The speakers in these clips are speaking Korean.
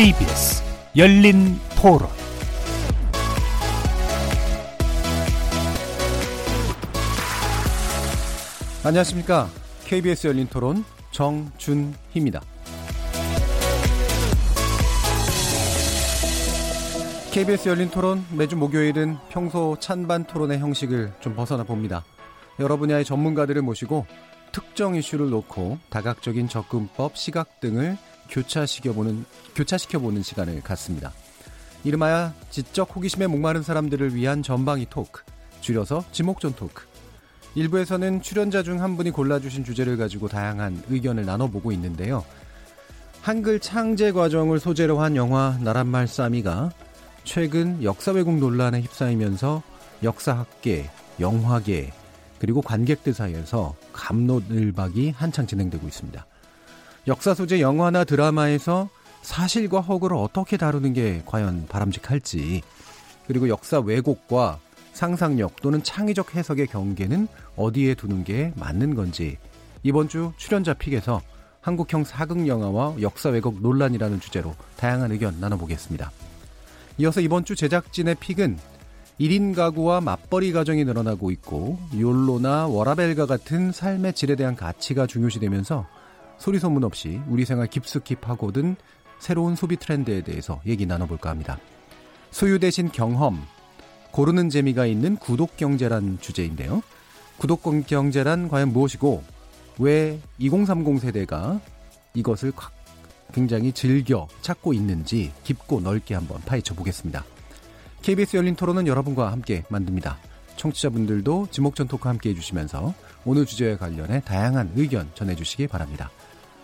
KBS 열린 토론 안녕하십니까. KBS 열린 토론 정준희입니다. KBS 열린 토론 매주 목요일은 평소 찬반 토론의 형식을 좀 벗어나 봅니다. 여러 분야의 전문가들을 모시고 특정 이슈를 놓고 다각적인 접근법, 시각 등을 교차시켜보는, 교차시켜보는 시간을 갖습니다. 이름하여 지적 호기심에 목마른 사람들을 위한 전방위 토크, 줄여서 지목전 토크. 일부에서는 출연자 중 한 분이 골라주신 주제를 가지고 다양한 의견을 나눠보고 있는데요. 한글 창제 과정을 소재로 한 영화 나란말 싸미가 최근 역사 왜곡 논란에 휩싸이면서 역사학계, 영화계, 그리고 관객들 사이에서 감론을박이 한창 진행되고 있습니다. 역사 소재 영화나 드라마에서 사실과 허구를 어떻게 다루는 게 과연 바람직할지, 그리고 역사 왜곡과 상상력 또는 창의적 해석의 경계는 어디에 두는 게 맞는 건지, 이번 주 출연자 픽에서 한국형 사극 영화와 역사 왜곡 논란이라는 주제로 다양한 의견 나눠보겠습니다. 이어서 이번 주 제작진의 픽은 1인 가구와 맞벌이 가정이 늘어나고 있고 욜로나 워라벨과 같은 삶의 질에 대한 가치가 중요시되면서 소리 소문 없이 우리 생활 깊숙이 파고든 새로운 소비 트렌드에 대해서 얘기 나눠볼까 합니다. 소유 대신 경험, 고르는 재미가 있는 구독 경제란 주제인데요. 구독 경제란 과연 무엇이고 왜 2030 세대가 이것을 굉장히 즐겨 찾고 있는지 깊고 넓게 한번 파헤쳐 보겠습니다. KBS 열린 토론은 여러분과 함께 만듭니다. 청취자분들도 지목전 토크 함께 해주시면서 오늘 주제와 관련해 다양한 의견 전해주시기 바랍니다.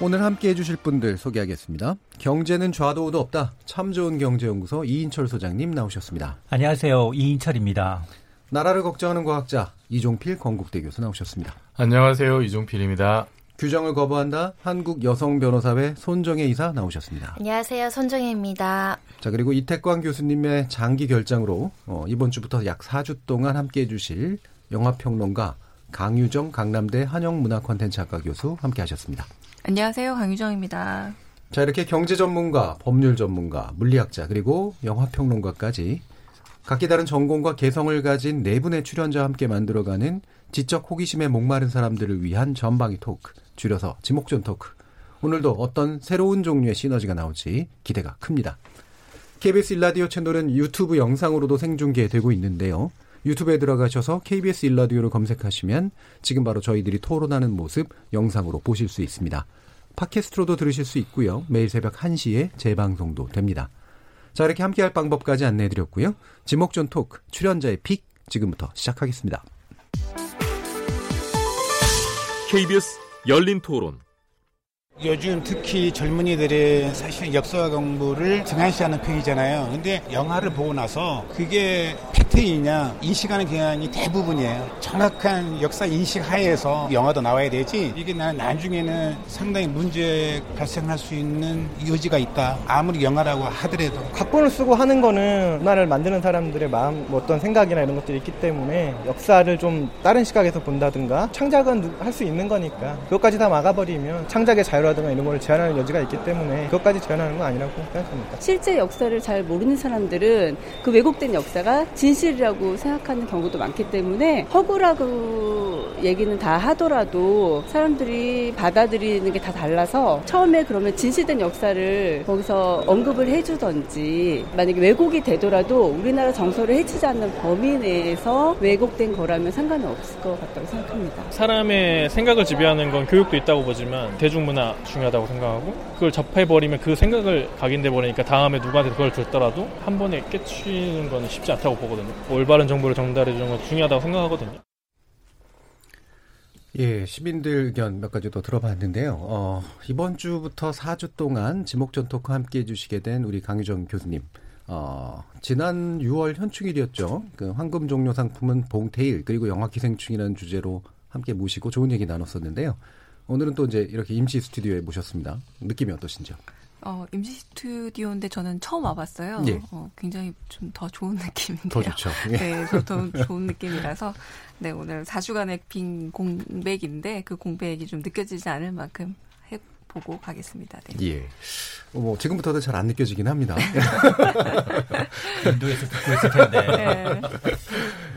오늘 함께 해주실 분들 소개하겠습니다. 경제는 좌도 우도 없다. 참 좋은 경제연구소 이인철 소장님 나오셨습니다. 안녕하세요. 이인철입니다. 나라를 걱정하는 과학자 이종필 건국대 교수 나오셨습니다. 안녕하세요. 이종필입니다. 규정을 거부한다. 한국 여성 변호사회 손정혜 이사 나오셨습니다. 안녕하세요. 손정혜입니다. 자, 그리고 이태광 교수님의 장기 결장으로 어, 이번 주부터 약 4주 동안 함께 해주실 영화평론가 강유정 강남대 한영문화콘텐츠학과 교수 함께 하셨습니다. 안녕하세요. 강유정입니다. 자, 이렇게 경제 전문가, 법률 전문가, 물리학자, 그리고 영화평론가까지 각기 다른 전공과 개성을 가진 네 분의 출연자와 함께 만들어가는 지적 호기심에 목마른 사람들을 위한 전방위 토크, 줄여서 지목전 토크. 오늘도 어떤 새로운 종류의 시너지가 나올지 기대가 큽니다. KBS 일라디오 채널은 유튜브 영상으로도 생중계되고 있는데요. 유튜브에 들어가셔서 KBS 일라디오를 검색하시면 지금 바로 저희들이 토론하는 모습 영상으로 보실 수 있습니다. 팟캐스트로도 들으실 수 있고요. 매일 새벽 1시에 재방송도 됩니다. 자, 이렇게 함께 할 방법까지 안내해 드렸고요. 지목전 토크 출연자의 픽 지금부터 시작하겠습니다. KBS 열린 토론. 요즘 특히 젊은이들이 사실 역사 공부를 등한시하는 편이잖아요. 근데 영화를 보고 나서 그게 팩트이냐 인식하는 경향이 대부분이에요. 정확한 역사 인식 하에서 영화도 나와야 되지 이게 나는 나중에는 상당히 문제 발생할 수 있는 여지가 있다. 아무리 영화라고 하더라도 각본을 쓰고 하는 거는 문화를 만드는 사람들의 마음 뭐 어떤 생각이나 이런 것들이 있기 때문에 역사를 좀 다른 시각에서 본다든가 창작은 할 수 있는 거니까 그것까지 다 막아버리면 창작의 자유를 하든가 이런 걸 제한하는 여지가 있기 때문에 그것까지 제한하는 건 아니라고 생각합니다. 실제 역사를 잘 모르는 사람들은 그 왜곡된 역사가 진실 진실이라고 생각하는 경우도 많기 때문에 허구라고 얘기는 다 하더라도 사람들이 받아들이는 게 다 달라서 처음에 그러면 진실된 역사를 거기서 언급을 해주던지 만약에 왜곡이 되더라도 우리나라 정서를 해치지 않는 범위 내에서 왜곡된 거라면 상관은 없을 것 같다고 생각합니다. 사람의 생각을 지배하는 건 교육도 있다고 보지만 대중문화 중요하다고 생각하고 그걸 접해버리면 그 생각을 각인돼 버리니까 다음에 누구한테 그걸 듣더라도 한 번에 깨치는 건 쉽지 않다고 보거든요. 올바른 정보를 전달해 주는 건 중요하다고 생각하거든요. 예, 시민들 의견 몇 가지 더 들어봤는데요. 어, 이번 주부터 4주 동안 지목전 토크 함께 해주시게 된 우리 강유정 교수님. 어, 지난 6월 현충일이었죠. 그 황금 종료 상품은 봉태일 그리고 영화 기생충이라는 주제로 함께 모시고 좋은 얘기 나눴었는데요. 오늘은 또 이제 이렇게 임시 스튜디오에 모셨습니다. 느낌이 어떠신지요? 어, 임시 스튜디오인데 저는 처음 와봤어요. 예. 어, 굉장히 좀 더 좋은 느낌인데요. 더 좋죠. 예. 네, 더 좋은 느낌이라서 네 오늘 4주간의 빈 공백인데 그 공백이 좀 느껴지지 않을 만큼 해 보고 가겠습니다. 네. 예. 어, 뭐 지금부터도 잘 안 느껴지긴 합니다. 인도에서 듣고 있을 텐데. 네.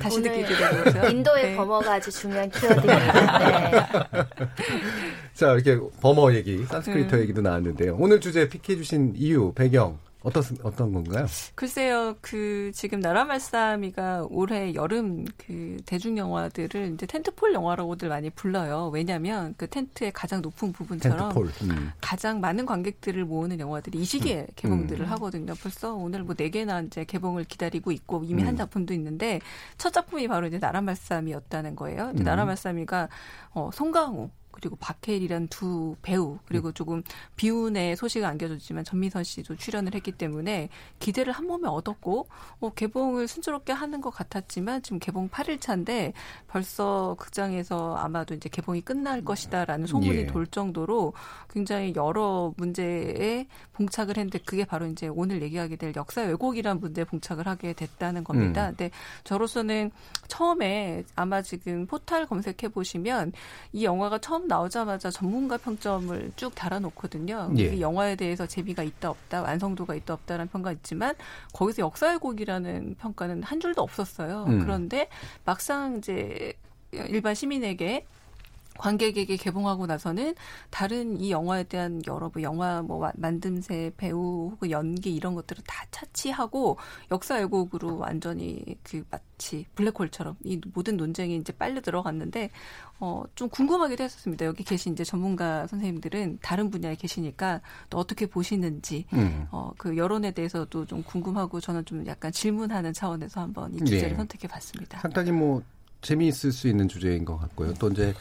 다시 오늘 느끼게 되고요. 인도의 네. 범어가 아주 중요한 키워드입니다. 네. 자, 이렇게 버머 얘기, 산스크리터 음. 얘기도 나왔는데요. 오늘 주제 픽해 주신 이유, 배경 어떤 어떤 건가요? 글쎄요, 그 지금 나라 말싸미가 올해 여름 그 대중 영화들을 이제 텐트폴 영화라고들 많이 불러요. 왜냐하면 그 텐트의 가장 높은 부분처럼. 음. 가장 많은 관객들을 모으는 영화들이 이 시기에 개봉들을 음. 하거든요. 벌써 오늘 뭐 네 개나 이제 개봉을 기다리고 있고 이미 음. 한 작품도 있는데 첫 작품이 바로 이제 나라 말싸미였다는 거예요. 음. 나라 말싸미가 어, 송강호 그리고 박해일이란 두 배우 그리고 음. 조금 비운의 소식을 안겨줬지만 전미선 씨도 출연을 했기 때문에 기대를 한 몸에 얻었고 어, 개봉을 순조롭게 하는 것 같았지만 지금 개봉 8일 차인데 벌써 극장에서 아마도 이제 개봉이 끝날 것이다라는 소문이 예. 돌 정도로 굉장히 여러 문제에 봉착을 했는데 그게 바로 이제 오늘 얘기하게 될 역사 왜곡이라는 문제에 봉착을 하게 됐다는 겁니다. 음. 근데 저로서는 처음에 아마 지금 포탈 검색해 보시면 이 영화가 처음 나오자마자 전문가 평점을 쭉 달아놓거든요. 예. 이 영화에 대해서 재미가 있다 없다, 완성도가 있다 없다라는 평가 있지만 거기서 역사 왜곡이라는 평가는 한 줄도 없었어요. 음. 그런데 막상 이제 일반 시민에게 관객에게 개봉하고 나서는 다른 이 영화에 대한 여러 뭐 영화 뭐 와- 만듦새 배우 혹은 연기 이런 것들을 다 차치하고 역사 왜곡으로 완전히 그 마치 블랙홀처럼 이 모든 논쟁이 이제 빨려 들어갔는데 어 좀 궁금하기도 했었습니다. 여기 계신 이제 전문가 선생님들은 다른 분야에 계시니까 또 어떻게 보시는지 음. 어그 여론에 대해서도 좀 궁금하고 저는 좀 약간 질문하는 차원에서 한번 이 주제를 네. 선택해 봤습니다. 상당히 뭐 재미있을 수 있는 주제인 것 같고요. 또 이제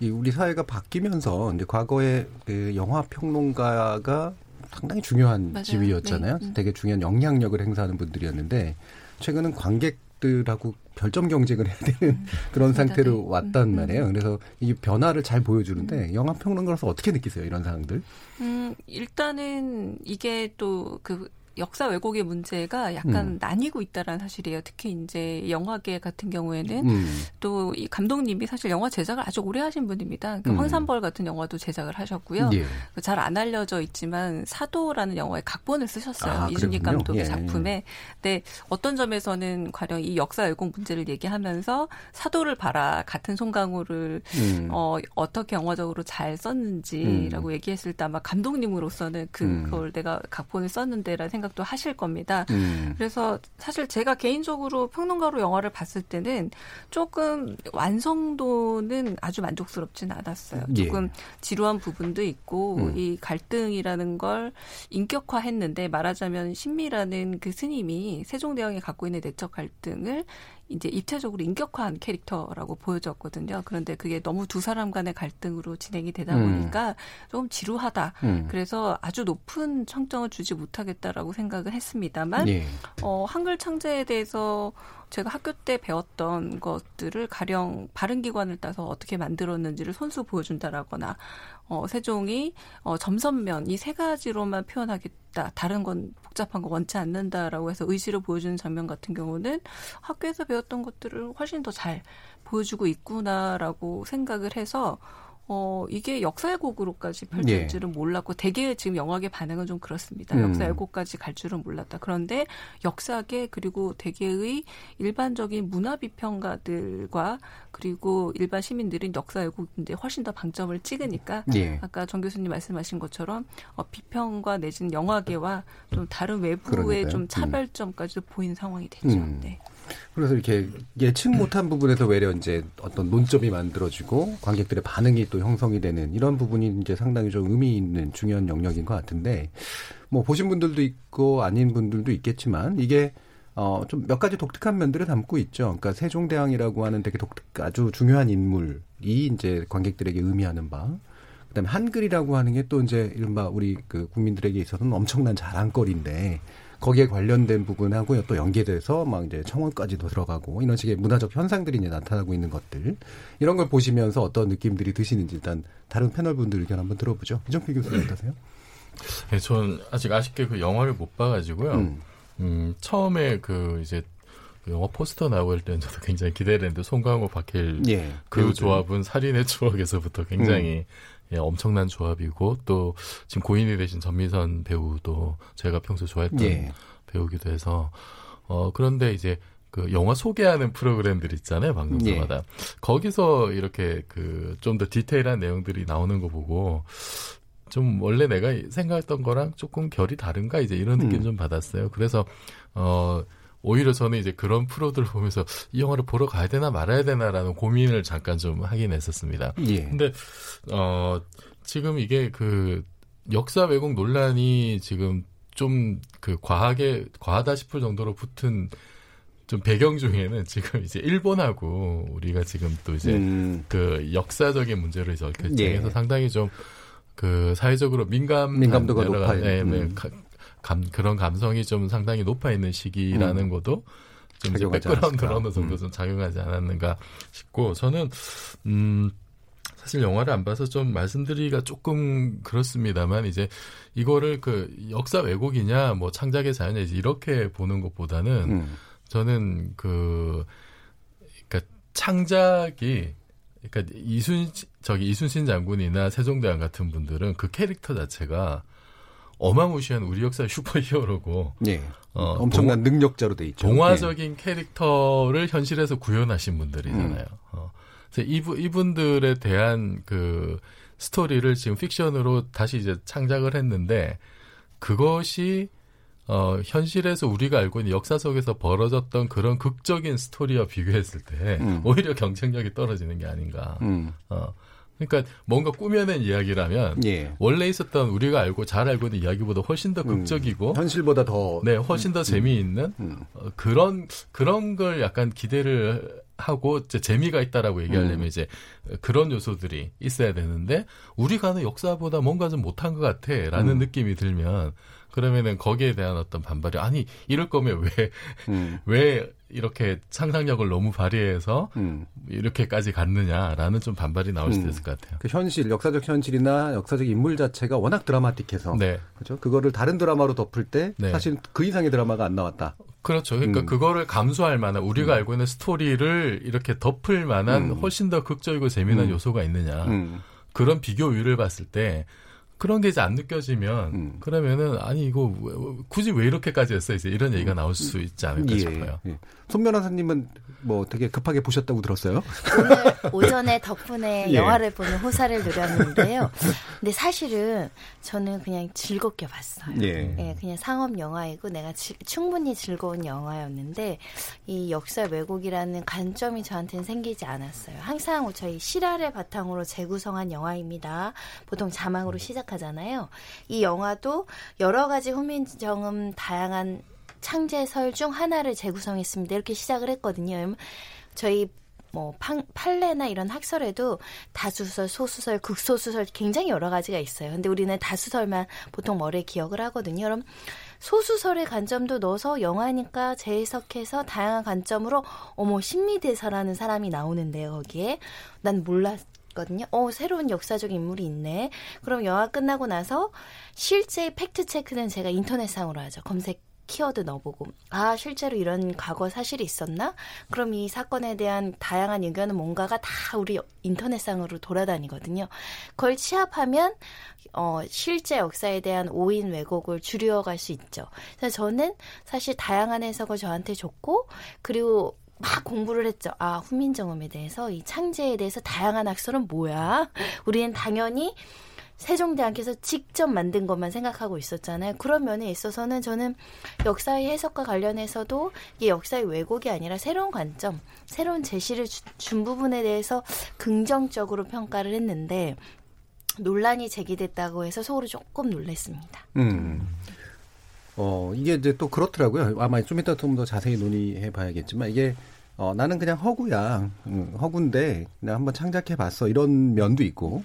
이 우리 사회가 바뀌면서 이제 과거에 그 영화 평론가가 상당히 중요한 맞아요. 지위였잖아요. 네. 음. 되게 중요한 영향력을 행사하는 분들이었는데 최근은 관객들하고 별점 경쟁을 해야 되는 그런 맞습니다. 상태로 네. 왔단 음, 음. 말이에요. 그래서 이 변화를 잘 보여주는데 영화 평론가로서 어떻게 느끼세요? 이런 상황들? 음, 일단은 이게 또 그 역사 왜곡의 문제가 약간 음. 나뉘고 있다라는 사실이에요. 특히 이제 영화계 같은 경우에는 음. 또이 감독님이 사실 영화 제작을 아주 오래 하신 분입니다. 그 음. 황산벌 같은 영화도 제작을 하셨고요. 예. 잘안 알려져 있지만 사도라는 영화의 각본을 쓰셨어요. 아, 이준익. 감독의 예. 작품에. 근데 어떤 점에서는 가령 이 역사 왜곡 문제를 얘기하면서 사도를 봐라 같은 송강호를 음. 어, 어떻게 영화적으로 잘 썼는지라고 얘기했을 때 아마 감독님으로서는 그걸 내가 각본을 썼는데라는 생각 도 하실 겁니다. 음. 그래서 사실 제가 개인적으로 평론가로 영화를 봤을 때는 조금 완성도는 아주 만족스럽진 않았어요. 예. 조금 지루한 부분도 있고 음. 이 갈등이라는 걸 인격화했는데 말하자면 신미라는 그 스님이 세종대왕이 갖고 있는 내적 갈등을 이제 입체적으로 인격화한 캐릭터라고 보여졌거든요. 그런데 그게 너무 두 사람 간의 갈등으로 진행이 되다 음. 보니까 조금 지루하다. 음. 그래서 아주 높은 청점을 주지 못하겠다라고 생각을 했습니다만 예. 어, 한글 창제에 대해서 제가 학교 때 배웠던 것들을 가령 발음 기관을 따서 어떻게 만들었는지를 손수 보여준다라거나 어, 세종이 어, 점선면 이 세 가지로만 표현하겠다. 다른 건 복잡한 거 원치 않는다라고 해서 의지를 보여주는 장면 같은 경우는 학교에서 배웠던 것들을 훨씬 더 잘 보여주고 있구나라고 생각을 해서 어, 이게 역사 왜곡으로까지 펼칠 예. 줄은 몰랐고, 대개 지금 영화계 반응은 좀 그렇습니다. 음. 역사 왜곡까지 갈 줄은 몰랐다. 그런데 역사계 그리고 대개의 일반적인 문화 비평가들과 그리고 일반 시민들은 역사 왜곡인데 훨씬 더 방점을 찍으니까 예. 아까 정 교수님 말씀하신 것처럼 어, 비평과 내지는 영화계와 좀 다른 외부의 그러니까요. 좀 음. 차별점까지도 보이는 상황이 됐죠. 음. 네. 그래서 이렇게 예측 못한 부분에서 외려 이제 어떤 논점이 만들어지고 관객들의 반응이 또 형성이 되는 이런 부분이 이제 상당히 좀 의미 있는 중요한 영역인 것 같은데 뭐 보신 분들도 있고 아닌 분들도 있겠지만 이게 어 좀 몇 가지 독특한 면들을 담고 있죠. 그러니까 세종대왕이라고 하는 되게 독특 아주 중요한 인물이 이제 관객들에게 의미하는 바. 그 다음에 한글이라고 하는 게 또 이제 이른바 우리 그 국민들에게 있어서는 엄청난 자랑거리인데 거기에 관련된 부분하고 또 연계돼서 막 이제 청원까지도 들어가고 이런 식의 문화적 현상들이 이제 나타나고 있는 것들 이런 걸 보시면서 어떤 느낌들이 드시는지 일단 다른 패널 분들 의견 한번 들어보죠. 이정필 교수님 어떠세요? 네, 전 아직 아쉽게 그 영화를 못 봐가지고요. 음. 음, 처음에 그 이제 그 영화 포스터 나올 때는 저도 굉장히 기대를 했는데 송강호 박해일 예, 그 배우들. 조합은 살인의 추억에서부터 굉장히 예, 엄청난 조합이고 또 지금 고인이 되신 전미선 배우도 제가 평소 좋아했던 예. 배우기도 해서 어 그런데 이제 그 영화 소개하는 프로그램들 있잖아요 방송마다 거기서 이렇게 그 좀 더 디테일한 내용들이 나오는 거 보고 좀 원래 내가 생각했던 거랑 조금 결이 다른가 이제 이런 느낌 음. 좀 받았어요. 그래서 어 오히려 저는 이제 그런 프로들을 보면서 이 영화를 보러 가야 되나 말아야 되나라는 고민을 잠깐 좀 하긴 했었습니다. 예. 근데 어 지금 이게 그 역사 왜곡 논란이 지금 좀 그 과하게 과하다 싶을 정도로 붙은 좀 배경 중에는 지금 이제 일본하고 우리가 지금 또 이제 음. 그 역사적인 문제로 이제 얽혀서 예. 상당히 좀 그 사회적으로 민감 민감도가 높아요. 네, 네, 음. 가- 감, 그런 감성이 좀 상당히 높아 있는 시기라는 음. 것도 좀 백그라운드. 어느 정도 음. 좀 작용하지 않았는가 싶고 저는 음 사실 영화를 안 봐서 좀 말씀드리기가 조금 그렇습니다만 이제 이거를 그 역사 왜곡이냐 뭐 창작의 자유냐 이제 이렇게 보는 것보다는 음. 저는 그 그러니까 창작이 그러니까 이순 저기 이순신 장군이나 세종대왕 같은 분들은 그 캐릭터 자체가 어마무시한 우리 역사의 슈퍼히어로고 예. 어, 엄청난 능력자로 돼 있죠. 동화적인 캐릭터를 현실에서 구현하신 분들이잖아요. 음. 어. 그래서 이분 이분들에 대한 그 스토리를 지금 픽션으로 다시 이제 창작을 했는데 그것이 어 현실에서 우리가 알고 있는 역사 속에서 벌어졌던 그런 극적인 스토리와 비교했을 때 음. 오히려 경쟁력이 떨어지는 게 아닌가. 음. 어. 그러니까 뭔가 꾸며낸 이야기라면 예. 원래 있었던 우리가 알고 잘 알고 있는 이야기보다 훨씬 더 극적이고 음. 현실보다 더 네, 훨씬 더 재미있는 음. 어, 그런 그런 걸 약간 기대를 하고 이제 재미가 있다라고 얘기하려면 음. 이제 그런 요소들이 있어야 되는데 우리가 아는 역사보다 뭔가 좀 못한 것 같아라는 음. 느낌이 들면 그러면은 거기에 대한 어떤 반발이 아니 이럴 거면 왜 왜 음. 이렇게 상상력을 너무 발휘해서 음. 이렇게까지 갔느냐라는 좀 반발이 나올 수도 음. 있을 것 같아요. 그 현실, 역사적 현실이나 역사적 인물 자체가 워낙 드라마틱해서 네. 그죠? 그거를 다른 드라마로 덮을 때 네. 사실 그 이상의 드라마가 안 나왔다. 그렇죠. 그러니까 음. 그거를 감수할 만한 우리가 알고 있는 스토리를 이렇게 덮을 만한 음. 훨씬 더 극적이고 재미난 음. 요소가 있느냐. 음. 그런 비교율을 봤을 때 그런 게 이제 안 느껴지면 음. 그러면은 아니 이거 왜- 굳이 왜 이렇게까지 했어 이제 이런 얘기가 나올 수 있지 않을까 예, 싶어요. 예. 손 변호사님은 뭐 되게 급하게 보셨다고 들었어요? 오늘 오전에 덕분에 예. 영화를 보는 호사를 누렸는데요. 근데 사실은 저는 그냥 즐겁게 봤어요. 예. 그냥 상업 영화이고 내가 지- 충분히 즐거운 영화였는데 이 역사 왜곡이라는 관점이 저한테는 생기지 않았어요. 항상 저희 실화를 바탕으로 재구성한 영화입니다. 보통 자막으로 시작하잖아요. 이 영화도 여러 가지 후민정음 다양한 창제설 중 하나를 재구성했습니다. 이렇게 시작을 했거든요. 그러면 저희 뭐 판, 판례나 이런 학설에도 다수설, 소수설, 극소수설 굉장히 여러 가지가 있어요. 근데 우리는 다수설만 보통 머리에 기억을 하거든요. 그럼 소수설의 관점도 넣어서 영화니까 재해석해서 다양한 관점으로 어머 신미대사라는 사람이 나오는데요. 거기에 난 몰랐 거든요. 어, 새로운 역사적 인물이 있네. 그럼 영화 끝나고 나서 실제 팩트 체크는 제가 인터넷상으로 하죠. 검색 키워드 넣어보고 아 실제로 이런 과거 사실이 있었나? 그럼 이 사건에 대한 다양한 의견은 뭔가가 다 우리 인터넷상으로 돌아다니거든요. 그걸 취합하면 어, 실제 역사에 대한 오인 왜곡을 줄여갈 수 있죠. 그래서 저는 사실 다양한 해석을 저한테 줬고 그리고 막 공부를 했죠. 아, 훈민정음에 대해서, 이 창제에 대해서 다양한 학설은 뭐야? 우리는 당연히 세종대왕께서 직접 만든 것만 생각하고 있었잖아요. 그런 면에 있어서는 저는 역사의 해석과 관련해서도 이게 역사의 왜곡이 아니라 새로운 관점, 새로운 제시를 주, 준 부분에 대해서 긍정적으로 평가를 했는데 논란이 제기됐다고 해서 속으로 조금 놀랐습니다. 음. 어, 이게 이제 또 그렇더라고요. 아마 좀 이따 좀 더 자세히 논의해 봐야겠지만 이게 어, 나는 그냥 허구야. 음, 허구인데 그냥 한번 창작해 봤어. 이런 면도 있고.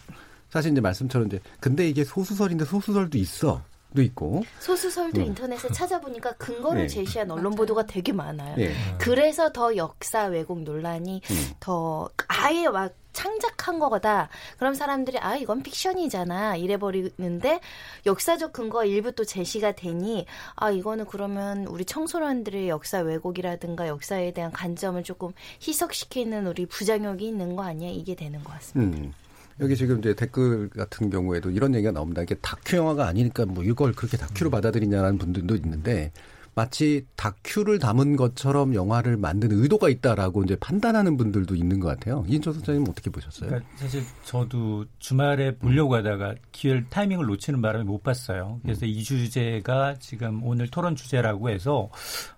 사실 이제 말씀처럼 이제 근데 이게 소수설인데 소수설도 있어. 도 있고 소수설도 음. 인터넷에 찾아보니까 근거를 네. 제시한 언론 보도가 되게 많아요. 네. 그래서 더 역사 왜곡 논란이 음. 더 아예 막 창작한 거다. 그럼 사람들이 아 이건 픽션이잖아 이래 버리는데 역사적 근거 일부 또 제시가 되니 아 이거는 그러면 우리 청소년들의 역사 왜곡이라든가 역사에 대한 관점을 조금 희석시키는 우리 부작용이 있는 거 아니야 이게 되는 것 같습니다. 음. 여기 지금 이제 댓글 같은 경우에도 이런 얘기가 나옵니다. 이게 다큐 영화가 아니니까 뭐 이걸 그렇게 다큐로 음. 받아들이냐라는 분들도 있는데 마치 다큐를 담은 것처럼 영화를 만드는 의도가 있다라고 이제 판단하는 분들도 있는 것 같아요. 이인철 선생님 어떻게 보셨어요? 그러니까 사실 저도 주말에 보려고 하다가 기회를 타이밍을 놓치는 바람에 못 봤어요. 그래서 음. 이 주제가 지금 오늘 토론 주제라고 해서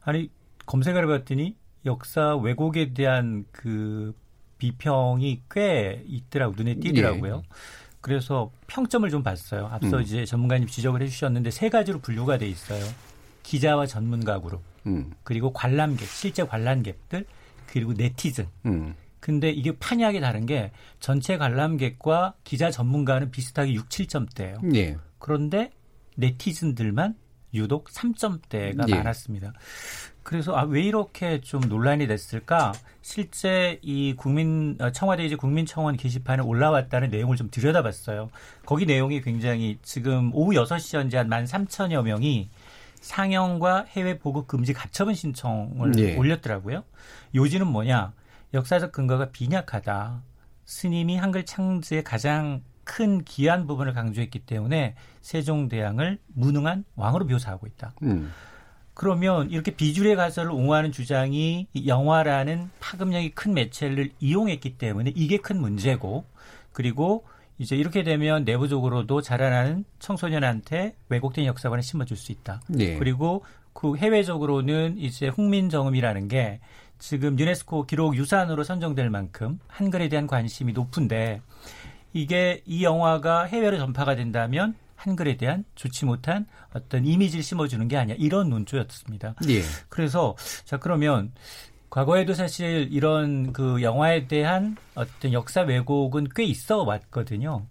아니 검색을 해봤더니 역사 왜곡에 대한 그 비평이 꽤 있더라고 눈에 띄더라고요. 예. 그래서 평점을 좀 봤어요. 앞서 음. 이제 전문가님 지적을 해주셨는데 세 가지로 분류가 돼 있어요. 기자와 전문가 그룹, 음. 그리고 관람객, 실제 관람객들, 그리고 네티즌. 음. 근데 이게 판이하게 다른 게 전체 관람객과 기자 전문가는 비슷하게 6, 7점대예요. 예. 그런데 네티즌들만 유독 3점대가 예. 많았습니다. 그래서 아, 왜 이렇게 좀 논란이 됐을까? 실제 이 국민 어, 청와대 이제 국민청원 게시판에 올라왔다는 내용을 좀 들여다봤어요. 거기 내용이 굉장히 지금 오후 6시 현재 한 13,000여 명이 상영과 해외 보급 금지 가처분 신청을 예. 올렸더라고요. 요지는 뭐냐? 역사적 근거가 빈약하다. 스님이 한글 창제의 가장 큰 기한 부분을 강조했기 때문에 세종대왕을 무능한 왕으로 묘사하고 있다. 음. 그러면 이렇게 비주류의 가설을 옹호하는 주장이 영화라는 파급력이 큰 매체를 이용했기 때문에 이게 큰 문제고 그리고 이제 이렇게 되면 내부적으로도 자라나는 청소년한테 왜곡된 역사관을 심어줄 수 있다. 네. 그리고 그 해외적으로는 이제 훈민정음이라는 게 지금 유네스코 기록 유산으로 선정될 만큼 한글에 대한 관심이 높은데 이게 이 영화가 해외로 전파가 된다면 한글에 대한 좋지 못한 어떤 이미지를 심어주는 게 아니야 이런 논조였습니다. 예. 그래서 자 그러면 과거에도 사실 이런 그 영화에 대한 어떤 역사 왜곡은 꽤 있어 왔거든요.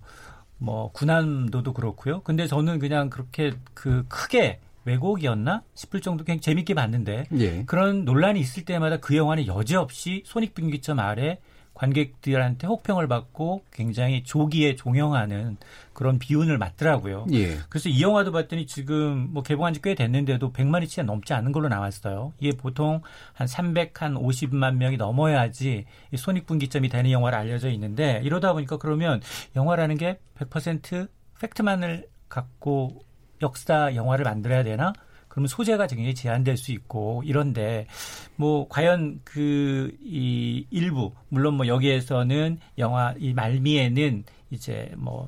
뭐 군함도도 그렇고요. 근데 저는 그냥 그렇게 그 크게 왜곡이었나 싶을 정도 그냥 재밌게 봤는데 예. 그런 논란이 있을 때마다 그 영화는 여지없이 손익분기점 아래 관객들한테 혹평을 받고 굉장히 조기에 종영하는 그런 비운을 맞더라고요. 예. 그래서 이 영화도 봤더니 지금 뭐 개봉한 지 꽤 됐는데도 100만이 채 넘지 않은 걸로 나왔어요. 이게 보통 한 300, 한 50만 명이 넘어야지 손익분기점이 되는 영화로 알려져 있는데 이러다 보니까 그러면 영화라는 게 100% 팩트만을 갖고 역사 영화를 만들어야 되나? 그러면 소재가 굉장히 제한될 수 있고 이런데 뭐 과연 그 이 일부 물론 뭐 여기에서는 영화 이 말미에는 이제 뭐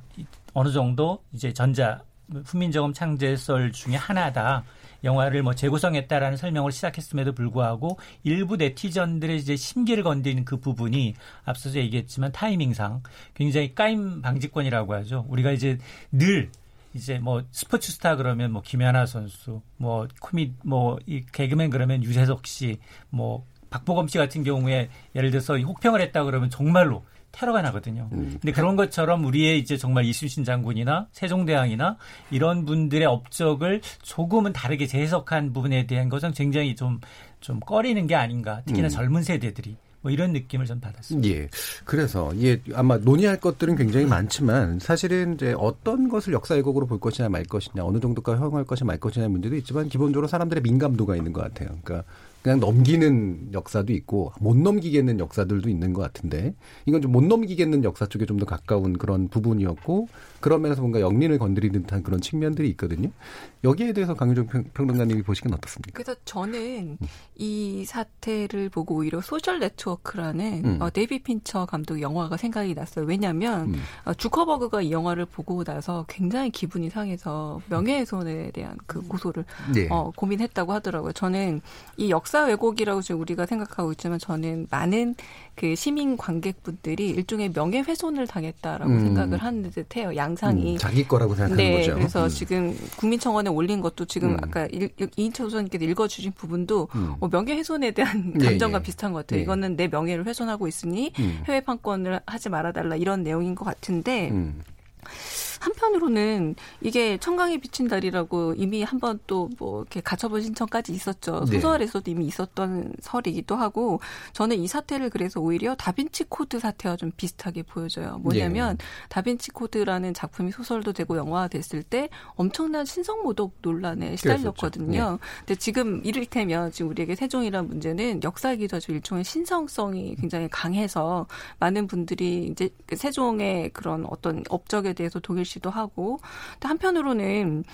어느 정도 이제 전자 훈민정음 창제설 중에 하나다. 영화를 뭐 재구성했다라는 설명을 시작했음에도 불구하고 일부 네티즌들의 이제 심기를 건드리는 그 부분이 앞서서 얘기했지만 타이밍상 굉장히 까임 방지권이라고 하죠. 우리가 이제 늘 이제 뭐 스포츠 스타 그러면 뭐 김연아 선수, 뭐 코미 뭐 이 개그맨 그러면 유재석 씨, 뭐 박보검 씨 같은 경우에 예를 들어서 혹평을 했다 그러면 정말로 테러가 나거든요. 음. 근데 그런 것처럼 우리의 이제 정말 이순신 장군이나 세종대왕이나 이런 분들의 업적을 조금은 다르게 재해석한 부분에 대한 것은 굉장히 좀, 좀 꺼리는 게 아닌가. 특히나 음. 젊은 세대들이. 뭐 이런 느낌을 좀 받았습니다. 예. 그래서 예 아마 논의할 것들은 굉장히 많지만 사실은 이제 어떤 것을 역사 왜곡으로 볼 것이냐 말 것이냐 어느 정도까지 허용할 것이냐 말 것이냐의 문제도 있지만 기본적으로 사람들의 민감도가 있는 것 같아요. 그러니까 그냥 넘기는 역사도 있고 못 넘기겠는 역사들도 있는 것 같은데 이건 좀 못 넘기겠는 역사 쪽에 좀 더 가까운 그런 부분이었고 그런 면에서 뭔가 역린을 건드리는 듯한 그런 측면들이 있거든요. 여기에 대해서 강유정 평론가님이 보시기는 어떻습니까? 그래서 저는 이 사태를 보고 오히려 소셜 네트워크라는 음. 어, 데이비드 핀처 감독 영화가 생각이 났어요. 왜냐하면 음. 어, 주커버그가 이 영화를 보고 나서 굉장히 기분이 상해서 명예훼손에 대한 그 고소를 네. 어, 고민했다고 하더라고요. 저는 이 역사 왜곡이라고 지금 우리가 생각하고 있지만 저는 많은 그 시민 관객분들이 일종의 명예훼손을 당했다라고 음. 생각을 하는 듯해요. 양상이 음, 자기 거라고 생각하는 네, 거죠. 그래서 음. 지금 국민청원에 올린 것도 지금 음. 아까 일- 이인철 소장님께서 읽어주신 부분도 음. 어, 명예훼손에 대한 예, 감정과 예. 비슷한 것 같아요. 예. 이거는 내 명예를 훼손하고 있으니 음. 해외 판권을 하지 말아달라 이런 내용인 것 같은데 음. 한편으로는 이게 천강에 비친 달이라고 이미 한번 또 뭐 이렇게 가처분 신청까지 있었죠. 네. 소설에서도 이미 있었던 설이기도 하고 저는 이 사태를 그래서 오히려 다빈치 코드 사태와 좀 비슷하게 보여져요. 뭐냐면 예. 다빈치 코드라는 작품이 소설도 되고 영화가 됐을 때 엄청난 신성 모독 논란에 시달렸거든요. 네. 근데 지금 이를테면 지금 우리에게 세종이라는 문제는 역사이기도 하죠. 일종의 신성성이 굉장히 강해서 많은 분들이 이제 그 세종의 그런 어떤 업적에 대해서 동일시도 하고 또 한편으로는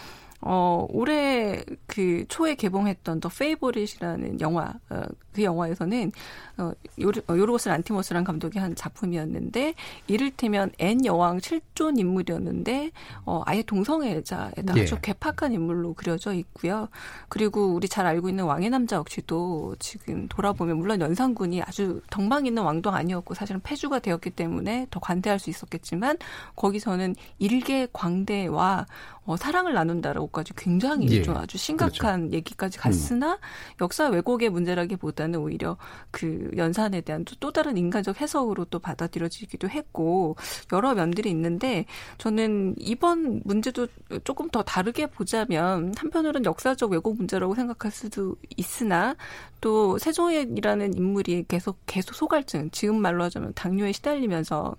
어, 올해 그 초에 개봉했던 더 페이보릿이라는 영화, 어, 그 영화에서는, 어, 요르, 어, 요르고스 란티모스란 감독이 한 작품이었는데, 이를테면 앤 여왕 실존 인물이었는데, 어, 아예 동성애자에다 예. 아주 괴팍한 인물로 그려져 있고요. 그리고 우리 잘 알고 있는 왕의 남자 역시도 지금 돌아보면, 물론 연산군이 아주 덕망 있는 왕도 아니었고, 사실은 폐주가 되었기 때문에 더 관대할 수 있었겠지만, 거기서는 일개 광대와 어, 사랑을 나눈다라고 까지 굉장히 예. 좀 아주 심각한 얘기까지 갔으나 역사 왜곡의 문제라기보다는 오히려 그 연산에 대한 또, 또 다른 인간적 해석으로 또 받아들여지기도 했고 여러 면들이 있는데 저는 이번 문제도 조금 더 다르게 보자면 한편으로는 역사적 왜곡 문제라고 생각할 수도 있으나 또 세종이라는 인물이 계속 계속 소갈증 지금 말로 하자면 당뇨에 시달리면서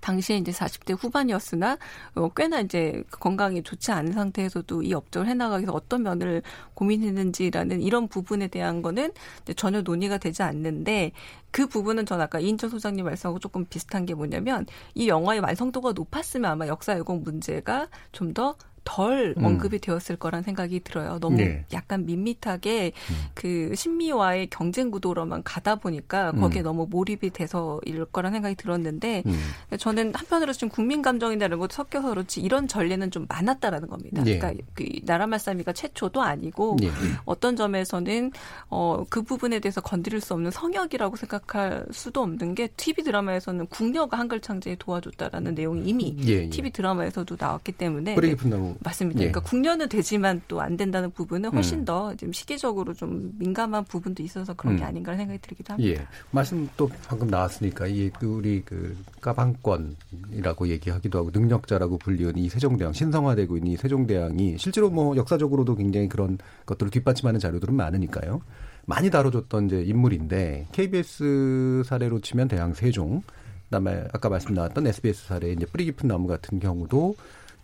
당시에 이제 40대 후반이었으나 어, 꽤나 이제 건강이 좋지 않은 상태에서도 이 업적을 해나가기 위해서 어떤 면을 고민했는지라는 이런 부분에 대한 거는 전혀 논의가 되지 않는데 그 부분은 전 아까 이인철 소장님 말씀하고 조금 비슷한 게 뭐냐면 이 영화의 완성도가 높았으면 아마 역사 왜곡 문제가 좀 더 덜 음. 언급이 되었을 거란 생각이 들어요. 너무 네. 약간 밋밋하게 그 신미와의 경쟁 구도로만 가다 보니까 거기에 음. 너무 몰입이 돼서 이럴 거란 생각이 들었는데 음. 저는 한편으로 좀 국민 감정이나 이런 것도 섞여서 그렇지 이런 전례는 좀 많았다라는 겁니다. 예. 그러니까 그 나라 말싸미가 최초도 아니고 예. 어떤 점에서는 어 그 부분에 대해서 건드릴 수 없는 성역이라고 생각할 수도 없는 게 TV 드라마에서는 궁녀가 한글 창제에 도와줬다라는 내용이 이미 예, 예. TV 드라마에서도 나왔기 때문에 뿌리 깊은 나무. 맞습니다. 예. 그러니까 국녀는 되지만 또 안 된다는 부분은 훨씬 음. 더 지금 시기적으로 좀 민감한 부분도 있어서 그런 게 음. 아닌가 생각이 들기도 합니다. 예. 말씀 또 방금 나왔으니까 이 우리 그 까방권이라고 얘기하기도 하고 능력자라고 불리는 이 세종대왕 신성화되고 있는 이 세종대왕이 실제로 뭐 역사적으로도 굉장히 그런 것들을 뒷받침하는 자료들은 많으니까요. 많이 다뤄줬던 이제 인물인데 KBS 사례로 치면 대왕 세종, 그다음에 아까 말씀 나왔던 SBS 사례 이제 뿌리 깊은 나무 같은 경우도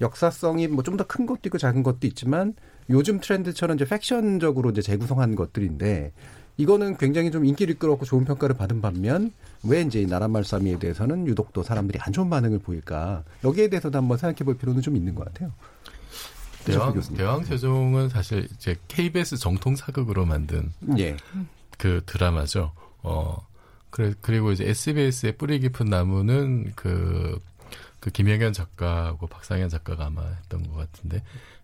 역사성이 뭐 좀 더 큰 것도 있고 작은 것도 있지만 요즘 트렌드처럼 이제 팩션적으로 이제 재구성한 것들인데 이거는 굉장히 좀 인기를 끌었고 좋은 평가를 받은 반면 왜 이제 이 나라말 싸미에 대해서는 유독 또 사람들이 안 좋은 반응을 보일까 여기에 대해서도 한번 생각해 볼 필요는 좀 있는 것 같아요. 대왕. 대왕 세종은 사실 이제 KBS 정통 사극으로 만든 예. 그 드라마죠. 어, 그래, 그리고 이제 SBS의 뿌리 깊은 나무는 그, 그 김영현 작가하고 박상현 작가가 아마 했던 것 같은데,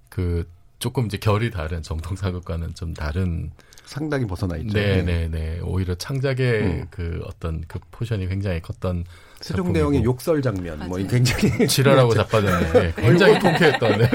그 조금 이제 결이 다른 정통 사극과는 좀 다른. 상당히 벗어나 있죠. 네 네 네. 오히려 창작의 음. 그 어떤 그 포션이 굉장히 컸던. 세종대왕의. 욕설 장면 뭐 굉장히 지랄하고 자빠졌는데 굉장히 통쾌했던 네.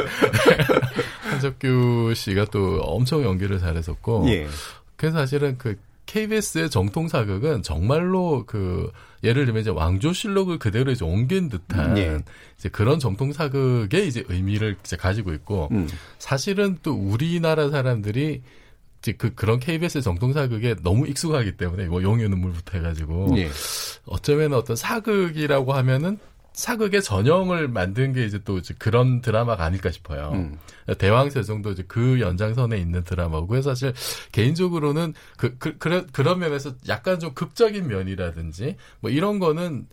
한석규 씨가 또 엄청 연기를 잘했었고 예. 그래서 사실은 그 KBS의 정통 사극은 정말로 그 예를 들면 이제 왕조실록을 그대로 이제 옮긴 듯한 예. 이제 그런 정통 사극의 이제 의미를 이제 가지고 있고 음. 사실은 또 우리나라 사람들이 그 그런 KBS의 정통 사극에 너무 익숙하기 때문에 뭐 용의 눈물부터 해가지고 예. 어쩌면 어떤 사극이라고 하면은 사극의 전형을 만든 게 이제 또 이제 그런 드라마가 아닐까 싶어요. 음. 대왕세종도 이제 그 연장선에 있는 드라마고 사실 개인적으로는 그, 그 그런 그런 면에서 약간 좀 극적인 면이라든지 뭐 이런 거는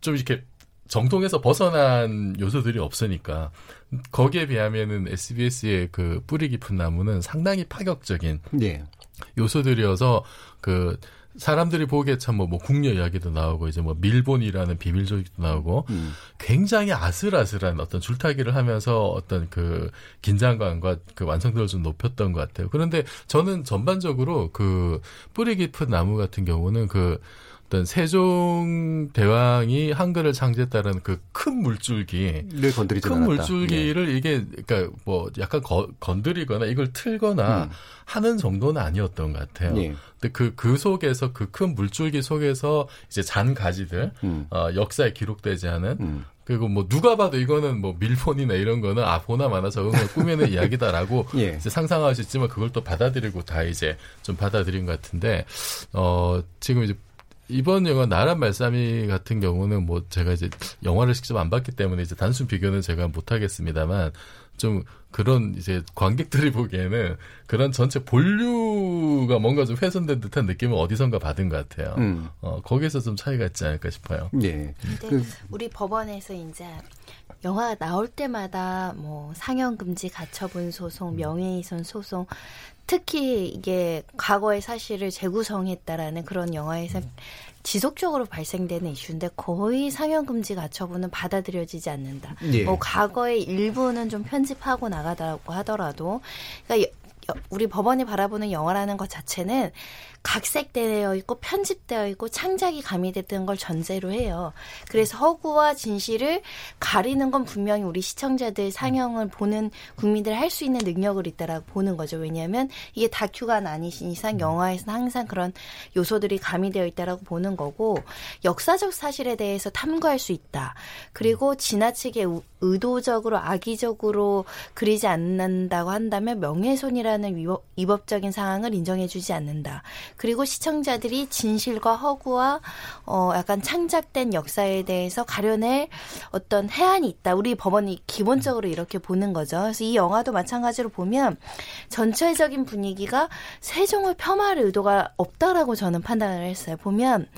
좀 이렇게 정통에서 벗어난 요소들이 없으니까 거기에 비하면은 SBS의 그 뿌리 깊은 나무는 상당히 파격적인 예. 요소들이어서 그 사람들이 보기에 참뭐 뭐 국녀 이야기도 나오고 이제 뭐 밀본이라는 비밀조직도 나오고 음. 굉장히 아슬아슬한 어떤 줄타기를 하면서 어떤 그 긴장감과 그 완성도를 좀 높였던 것 같아요. 그런데 저는 전반적으로 그 뿌리 깊은 나무 같은 경우는 그 어떤 세종 대왕이 한글을 창제했다는 그 큰 물줄기, 를 건드리지 큰 않았다. 물줄기를 이게 그러니까 뭐 약간 거, 건드리거나 이걸 틀거나 음. 하는 정도는 아니었던 것 같아요. 예. 근데 그, 그 속에서 그 큰 물줄기 속에서 이제 잔 가지들, 음. 어, 역사에 기록되지 않은, 음. 그리고 뭐 누가 봐도 이거는 뭐 밀폰이나 이런 거는 아, 보나 마나 적은 걸 꾸미는 이야기다라고 예. 이제 상상할 수 있지만 그걸 또 받아들이고 다 이제 좀 받아들인 것 같은데, 어, 지금 이제 이번 영화 나란 말싸미 같은 경우는 뭐 제가 이제 영화를 직접 안 봤기 때문에 이제 단순 비교는 제가 못 하겠습니다만 좀 그런 이제 관객들이 보기에는 그런 전체 본류가 뭔가 좀 훼손된 듯한 느낌을 어디선가 받은 것 같아요. 음. 어, 거기에서 좀 차이가 있지 않을까 싶어요. 예. 근데 그- 우리 법원에서 이제 영화가 나올 때마다 뭐 상영 금지 가처분 소송, 명예훼손 소송, 특히 이게 과거의 사실을 재구성했다라는 그런 영화에서 지속적으로 발생되는 이슈인데 거의 상영 금지 가처분은 받아들여지지 않는다. 예. 뭐 과거의 일부는 좀 편집하고 나가다고 하더라도 그러니까 우리 법원이 바라보는 영화라는 것 자체는 각색되어 있고 편집되어 있고 창작이 가미됐던 걸 전제로 해요. 그래서 허구와 진실을 가리는 건 분명히 우리 시청자들 상영을 보는 국민들 할 수 있는 능력을 있다라고 보는 거죠. 왜냐하면 이게 다큐가 아니신 이상 영화에서는 항상 그런 요소들이 가미되어 있다라고 보는 거고 역사적 사실에 대해서 탐구할 수 있다. 그리고 지나치게 우- 의도적으로 악의적으로 그리지 않는다고 한다면 명예훼손이라는 위법, 위법적인 상황을 인정해주지 않는다. 그리고 시청자들이 진실과 허구와 어 약간 창작된 역사에 대해서 가려낼 어떤 해안이 있다. 우리 법원이 기본적으로 이렇게 보는 거죠. 그래서 이 영화도 마찬가지로 보면 전체적인 분위기가 세종을 폄하할 의도가 없다라고 저는 판단을 했어요. 보면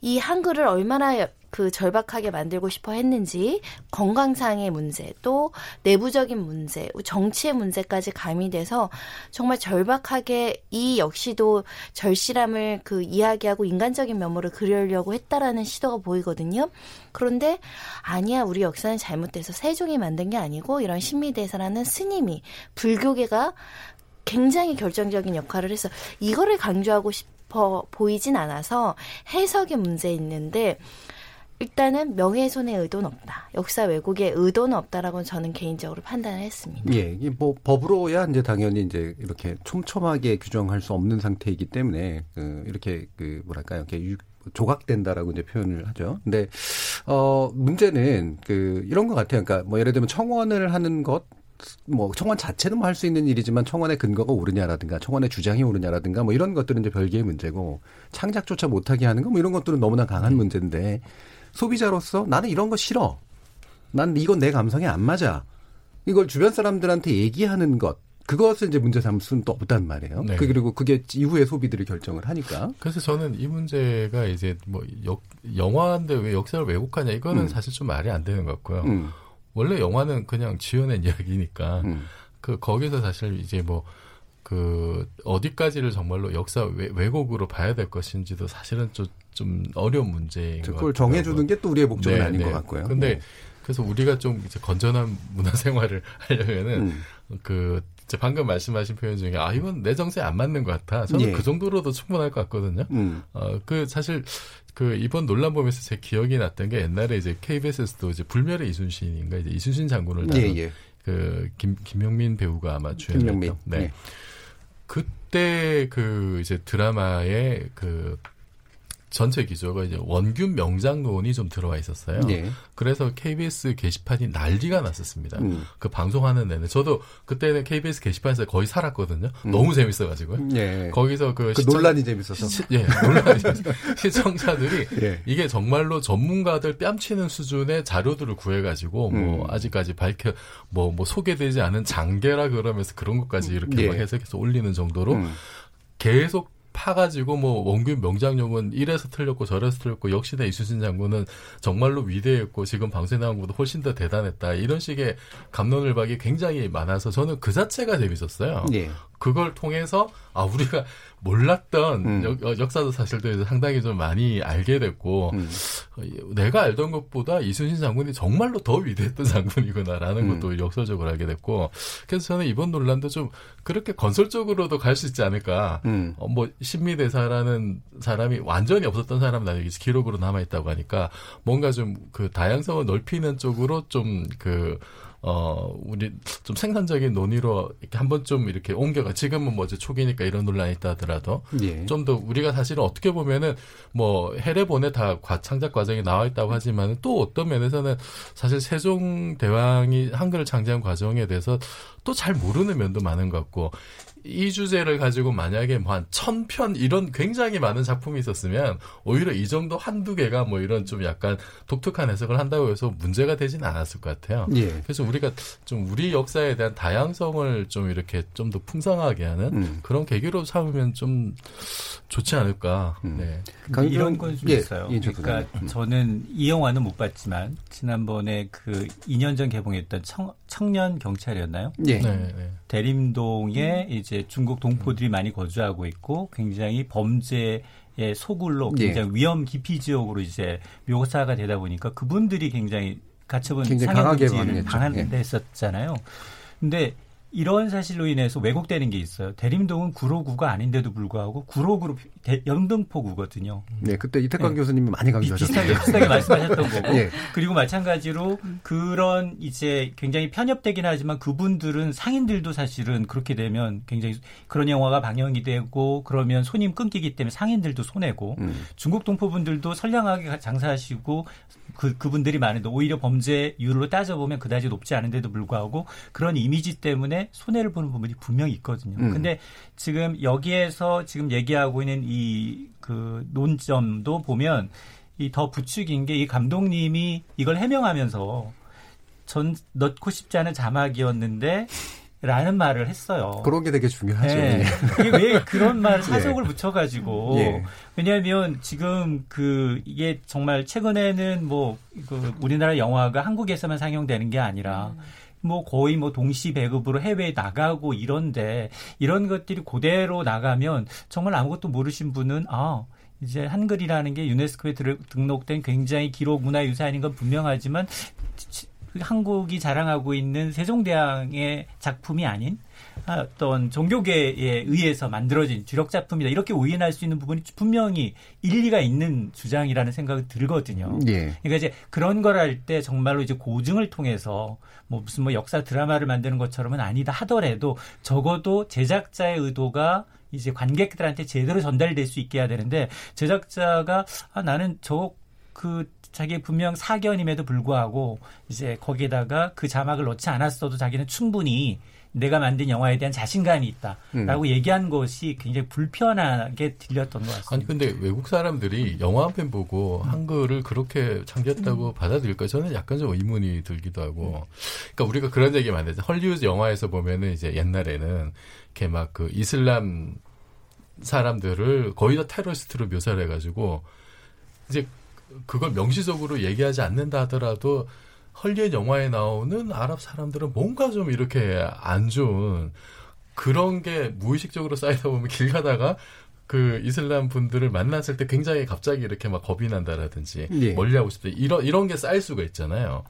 이 한글을 얼마나 그 절박하게 만들고 싶어 했는지 건강상의 문제 또 내부적인 문제 정치의 문제까지 가미돼서 정말 절박하게 이 역시도 절실함을 그 이야기하고 인간적인 면모를 그리려고 했다라는 시도가 보이거든요. 그런데 아니야 우리 역사는 잘못돼서 세종이 만든 게 아니고 이런 신미대사라는 스님이 불교계가 굉장히 결정적인 역할을 해서 이거를 강조하고 싶어 보이진 않아서 해석의 문제 있는데 일단은 명예훼손의 의도는 없다. 역사 왜곡의 의도는 없다라고 저는 개인적으로 판단을 했습니다. 예, 뭐 법으로야 이제 당연히 이제 이렇게 촘촘하게 규정할 수 없는 상태이기 때문에 그 이렇게 그 뭐랄까요, 이렇게 유- 조각된다라고 이제 표현을 하죠. 근데 어 문제는 그 이런 것 같아요. 그러니까 뭐 예를 들면 청원을 하는 것. 뭐 청원 자체는 뭐 할 수 있는 일이지만 청원의 근거가 옳으냐라든가 청원의 주장이 옳으냐라든가 뭐 이런 것들은 이제 별개의 문제고 창작조차 못하게 하는 거 뭐 이런 것들은 너무나 강한 문제인데 소비자로서 나는 이런 거 싫어. 난 이건 내 감성에 안 맞아. 이걸 주변 사람들한테 얘기하는 것. 그것을 이제 문제 삼을 수는 또 없단 말이에요. 네. 그 그리고 그게 이후에 소비들이 결정을 하니까. 그래서 저는 이 문제가 이제 뭐 역, 영화인데 왜 역사를 왜곡하냐 이거는 음. 사실 좀 말이 안 되는 것 같고요. 음. 원래 영화는 그냥 지어낸 이야기니까 음. 그 거기서 사실 이제 뭐 그 어디까지를 정말로 역사 왜, 왜곡으로 봐야 될 것인지도 사실은 좀, 좀 어려운 문제인 것 그걸. 정해주는 게 또 우리의 목적은 네, 아닌 네. 것 같고요. 근데 네. 그래서 우리가 좀 이제 건전한 문화 생활을 하려면은 음. 그 이제 방금 말씀하신 표현 중에 아 이건 내 정서에 안 맞는 것 같아. 저는 예. 그 정도로도 충분할 것 같거든요. 음. 어, 그 사실 그 이번 논란 보면서 제 기억이 났던 게 옛날에 이제 KBS에서도 이제 불멸의 이순신인가 이제 이순신 장군을 예, 다룬 예. 그 김, 김용민 배우가 아마. 주연했던. 네. 네. 그때 그 이제 드라마에 그 전체 기조가 이제 원균 명장론이 좀 들어와 있었어요. 예. 그래서 KBS 게시판이 난리가 났었습니다. 음. 그 방송하는 내내 저도 그때는 KBS 게시판에서 거의 살았거든요. 음. 너무 재밌어가지고 예. 거기서 그, 그 논란이 재밌어서. 시, 예, 논란이 시청자들이 예. 이게 정말로 전문가들 뺨치는 수준의 자료들을 구해가지고 뭐 음. 아직까지 밝혀 뭐뭐 소개되지 않은 장계라 그러면서 그런 것까지 이렇게 예. 막 해석해서 올리는 정도로 음. 계속 파가지고 뭐 원균 명장용은 이래서 틀렸고 저래서 틀렸고 역시나 이수진 장군은 정말로 위대했고 지금 방송에 나온 것보다 훨씬 더 대단했다 이런 식의 감론을박이 굉장히 많아서 저는 그 자체가 재밌었어요. 예. 그걸 통해서 아 우리가 몰랐던 음. 역, 어, 역사도 사실도 상당히 좀 많이 알게 됐고 음. 어, 내가 알던 것보다 이순신 장군이 정말로 더 위대했던 장군이구나라는 음. 것도 역설적으로 알게 됐고 그래서 저는 이번 논란도 좀 그렇게 건설적으로도 갈 수 있지 않을까 음. 어, 뭐 신미대사라는 사람이 완전히 없었던 사람은 아니고 기록으로 남아 있다고 하니까 뭔가 좀 그 다양성을 넓히는 쪽으로 좀그 어, 우리 좀 생산적인 논의로 이렇게 한번 좀 이렇게 옮겨가. 지금은 뭐 이제 초기니까 이런 논란이 있다 하더라도 예. 좀더 우리가 사실은 어떻게 보면은 뭐 해례본에 다 과- 창작 과정이 나와 있다고 하지만 또 어떤 면에서는 사실 세종 대왕이 한글을 창제한 과정에 대해서 또 잘 모르는 면도 많은 것 같고 이 주제를 가지고 만약에 뭐 한 천 편 이런 굉장히 많은 작품이 있었으면 오히려 이 정도 한두 개가 뭐 이런 좀 약간 독특한 해석을 한다고 해서 문제가 되지는 않았을 것 같아요. 예. 그래서 우리가 좀 우리 역사에 대한 다양성을 좀 이렇게 좀 더 풍성하게 하는 음. 그런 계기로 삼으면 좀 좋지 않을까. 네. 근데 이런 건좀 예, 있어요. 이인철 그러니까. 음. 저는 이 영화는 못 봤지만 지난번에 그 2년 전 개봉했던 청, 청년 경찰이었나요? 예. 네, 네. 대림동에 이제 중국 동포들이 많이 거주하고 있고 굉장히 범죄 의 소굴로 예. 굉장히 위험 기피 지역으로 이제 묘사가 되다 보니까 그분들이 굉장히 가처분 굉장히 강하게 반응했죠. 예. 방한했었잖아요. 근데 이런 사실로 인해서 왜곡되는 게 있어요. 대림동은 구로구가 아닌데도 불구하고 구로구로 대- 영등포구거든요. 네, 그때 이태광 네. 교수님이 많이 강조하셨어요. 비슷하게, 비슷하게 말씀하셨던 거고. 예. 그리고 마찬가지로 그런 이제 굉장히 편협되긴 하지만 그분들은 상인들도 사실은 그렇게 되면 굉장히 그런 영화가 방영이 되고 그러면 손님 끊기기 때문에 상인들도 손해고 음. 중국 동포분들도 선량하게 장사하시고 그, 그분들이 많은데 오히려 범죄율로 따져보면 그다지 높지 않은데도 불구하고 그런 이미지 때문에 손해를 보는 부분이 분명히 있거든요. 음. 근데 지금 여기에서 지금 얘기하고 있는 이 그 논점도 보면 이 더 부추긴 게 이 감독님이 이걸 해명하면서 전 넣고 싶지 않은 자막이었는데 라는 말을 했어요. 그런 게 되게 중요하죠. 네. 예. 이게 왜 그런 말 사속을 예. 붙여가지고 예. 왜냐하면 지금 그 이게 정말 최근에는 뭐 그 우리나라 영화가 한국에서만 상영되는 게 아니라 뭐 거의 뭐 동시 배급으로 해외에 나가고 이런데 이런 것들이 그대로 나가면 정말 아무것도 모르신 분은 아 이제 한글이라는 게 유네스코에 들- 등록된 굉장히 기록 문화 유산인 건 분명하지만 치- 한국이 자랑하고 있는 세종대왕의 작품이 아닌 어떤 종교계에 의해서 만들어진 주력 작품이다 이렇게 오인할 수 있는 부분이 분명히 일리가 있는 주장이라는 생각이 들거든요. 예. 그러니까 이제 그런 걸 할 때 정말로 이제 고증을 통해서 뭐 무슨 뭐 역사 드라마를 만드는 것처럼은 아니다 하더라도 적어도 제작자의 의도가 이제 관객들한테 제대로 전달될 수 있게 해야 되는데 제작자가 아 나는 저그 자기 분명 사견임에도 불구하고 이제 거기에다가 그 자막을 넣지 않았어도 자기는 충분히 내가 만든 영화에 대한 자신감이 있다라고 얘기한 것이 굉장히 불편하게 들렸던 것 같습니다. 아니 근데 외국 사람들이 영화 한 편 보고 한글을 그렇게 창제했다고 받아들일까 저는 약간 좀 의문이 들기도 하고. 그러니까 우리가 그런 얘기 많이 하죠. 헐리우드 영화에서 보면은 이제 옛날에는 이렇게 막 그 이슬람 사람들을 거의 다 테러리스트로 묘사를 해가지고 이제 그걸 명시적으로 얘기하지 않는다 하더라도 헐리우드 영화에 나오는 아랍 사람들은 뭔가 좀 이렇게 안 좋은 그런 게 무의식적으로 쌓이다 보면 길 가다가 그 이슬람 분들을 만났을 때 굉장히 갑자기 이렇게 막 겁이 난다라든지 예. 멀리하고 싶다 이런 이런 게 쌓일 수가 있잖아요.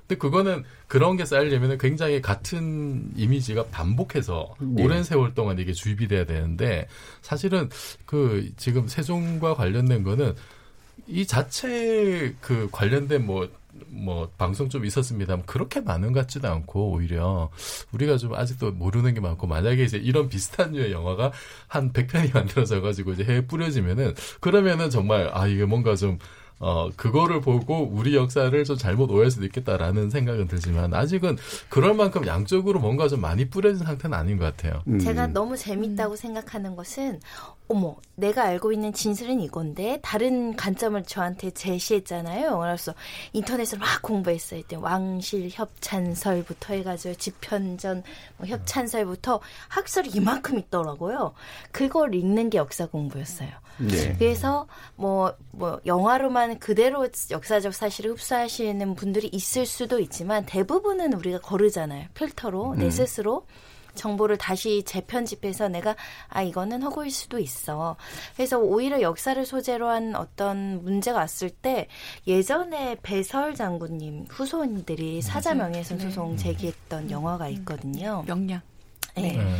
근데 그거는 그런 게 쌓이려면 굉장히 같은 이미지가 반복해서 예. 오랜 세월 동안 이게 주입이 돼야 되는데 사실은 그 지금 세종과 관련된 거는 이 자체 그 관련된 뭐뭐 방송 좀 있었습니다만 그렇게 많은 것 같지도 않고 오히려 우리가 좀 아직도 모르는 게 많고 만약에 이제 이런 비슷한 류의 영화가 한 100편이 만들어져 가지고 이제 해외 뿌려지면은 그러면은 정말 아 이게 뭔가 좀 어, 그거를 보고 우리 역사를 좀 잘못 오해할 수도 있겠다라는 생각은 들지만 아직은 그럴 만큼 양쪽으로 뭔가 좀 많이 뿌려진 상태는 아닌 것 같아요. 음. 제가 너무 재밌다고 생각하는 것은 어머, 내가 알고 있는 진실은 이건데 다른 관점을 저한테 제시했잖아요. 영화로서 인터넷을 막 공부했어요. 때 왕실 협찬설부터 해가지고 지편전 뭐 협찬설부터 학설이 이만큼 있더라고요. 그걸 읽는 게 역사 공부였어요. 네. 그래서 뭐, 뭐, 영화로만 그대로 역사적 사실을 흡수하시는 분들이 있을 수도 있지만 대부분은 우리가 거르잖아요. 필터로, 내 음. 스스로. 정보를 다시 재편집해서 내가 아 이거는 허구일 수도 있어. 그래서 오히려 역사를 소재로 한 어떤 문제가 왔을 때 예전에 배설 장군님 후손들이 사자 명예훼손 소송 네. 제기했던 영화가 있거든요. 명량. 네. 네.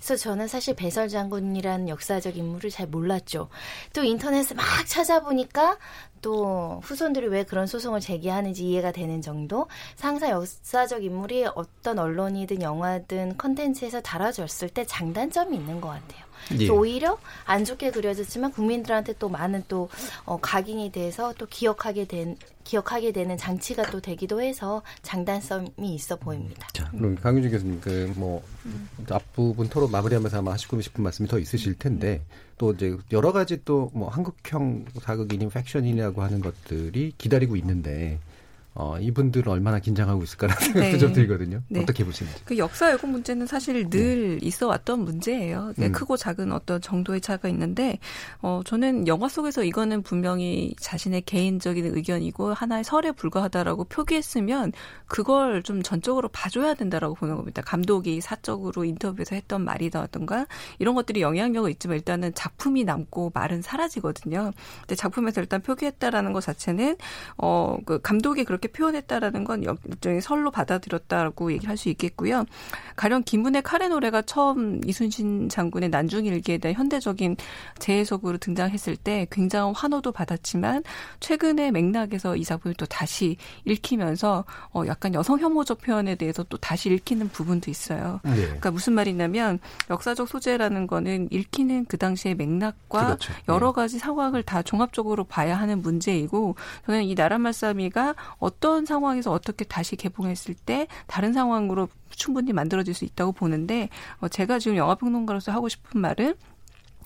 그래서 저는 사실 배설 장군이라는 역사적 인물을 잘 몰랐죠. 또 인터넷에 막 찾아보니까 또 후손들이 왜 그런 소송을 제기하는지 이해가 되는 정도. 상상 역사적 인물이 어떤 언론이든 영화든 컨텐츠에서 다뤄졌을 때 장단점이 있는 것 같아요. 예. 오히려 안 좋게 그려졌지만 국민들한테 또 많은 또 어, 각인이 돼서 또 기억하게 된 기억하게 되는 장치가 또 되기도 해서 장단점이 있어 보입니다. 자, 그럼 강윤주 교수님 그뭐 음. 앞부분 토론 마무리하면서 아마 하시고 싶은 말씀이 더 있으실 텐데 또 이제 여러 가지 또 뭐 한국형 사극이니 팩션이라고 하는 것들이 기다리고 있는데 어, 이분들은 얼마나 긴장하고 있을까라는 생각도 네. 좀 들거든요. 네. 어떻게 보시는지. 그 역사 왜곡 문제는 사실 늘 네. 있어 왔던 문제예요. 음. 크고 작은 어떤 정도의 차가 있는데, 어, 저는 영화 속에서 이거는 분명히 자신의 개인적인 의견이고 하나의 설에 불과하다라고 표기했으면 그걸 좀 전적으로 봐줘야 된다라고 보는 겁니다. 감독이 사적으로 인터뷰에서 했던 말이다든가 이런 것들이 영향력은 있지만 일단은 작품이 남고 말은 사라지거든요. 근데 작품에서 일단 표기했다라는 것 자체는, 어, 그 감독이 그렇게 표현했다라는 건 일종의 설로 받아들였다고 얘기를 할수 있겠고요. 가령 김문의 카레 노래가 처음 이순신 장군의 난중일기에 대한 현대적인 재해석으로 등장했을 때 굉장한 환호도 받았지만 최근의 맥락에서 이 작품을 또 다시 읽히면서 어 약간 여성 혐오적 표현에 대해서 또 다시 읽히는 부분도 있어요. 네. 그러니까 무슨 말이냐면 역사적 소재라는 거는 읽히는 그 당시의 맥락과 그렇죠. 여러 가지 상황을 다 종합적으로 봐야 하는 문제이고 저는 이 나라 말싸미가 어떤 상황에서 어떻게 다시 개봉했을 때 다른 상황으로 충분히 만들어질 수 있다고 보는데 어, 제가 지금 영화 평론가로서 하고 싶은 말은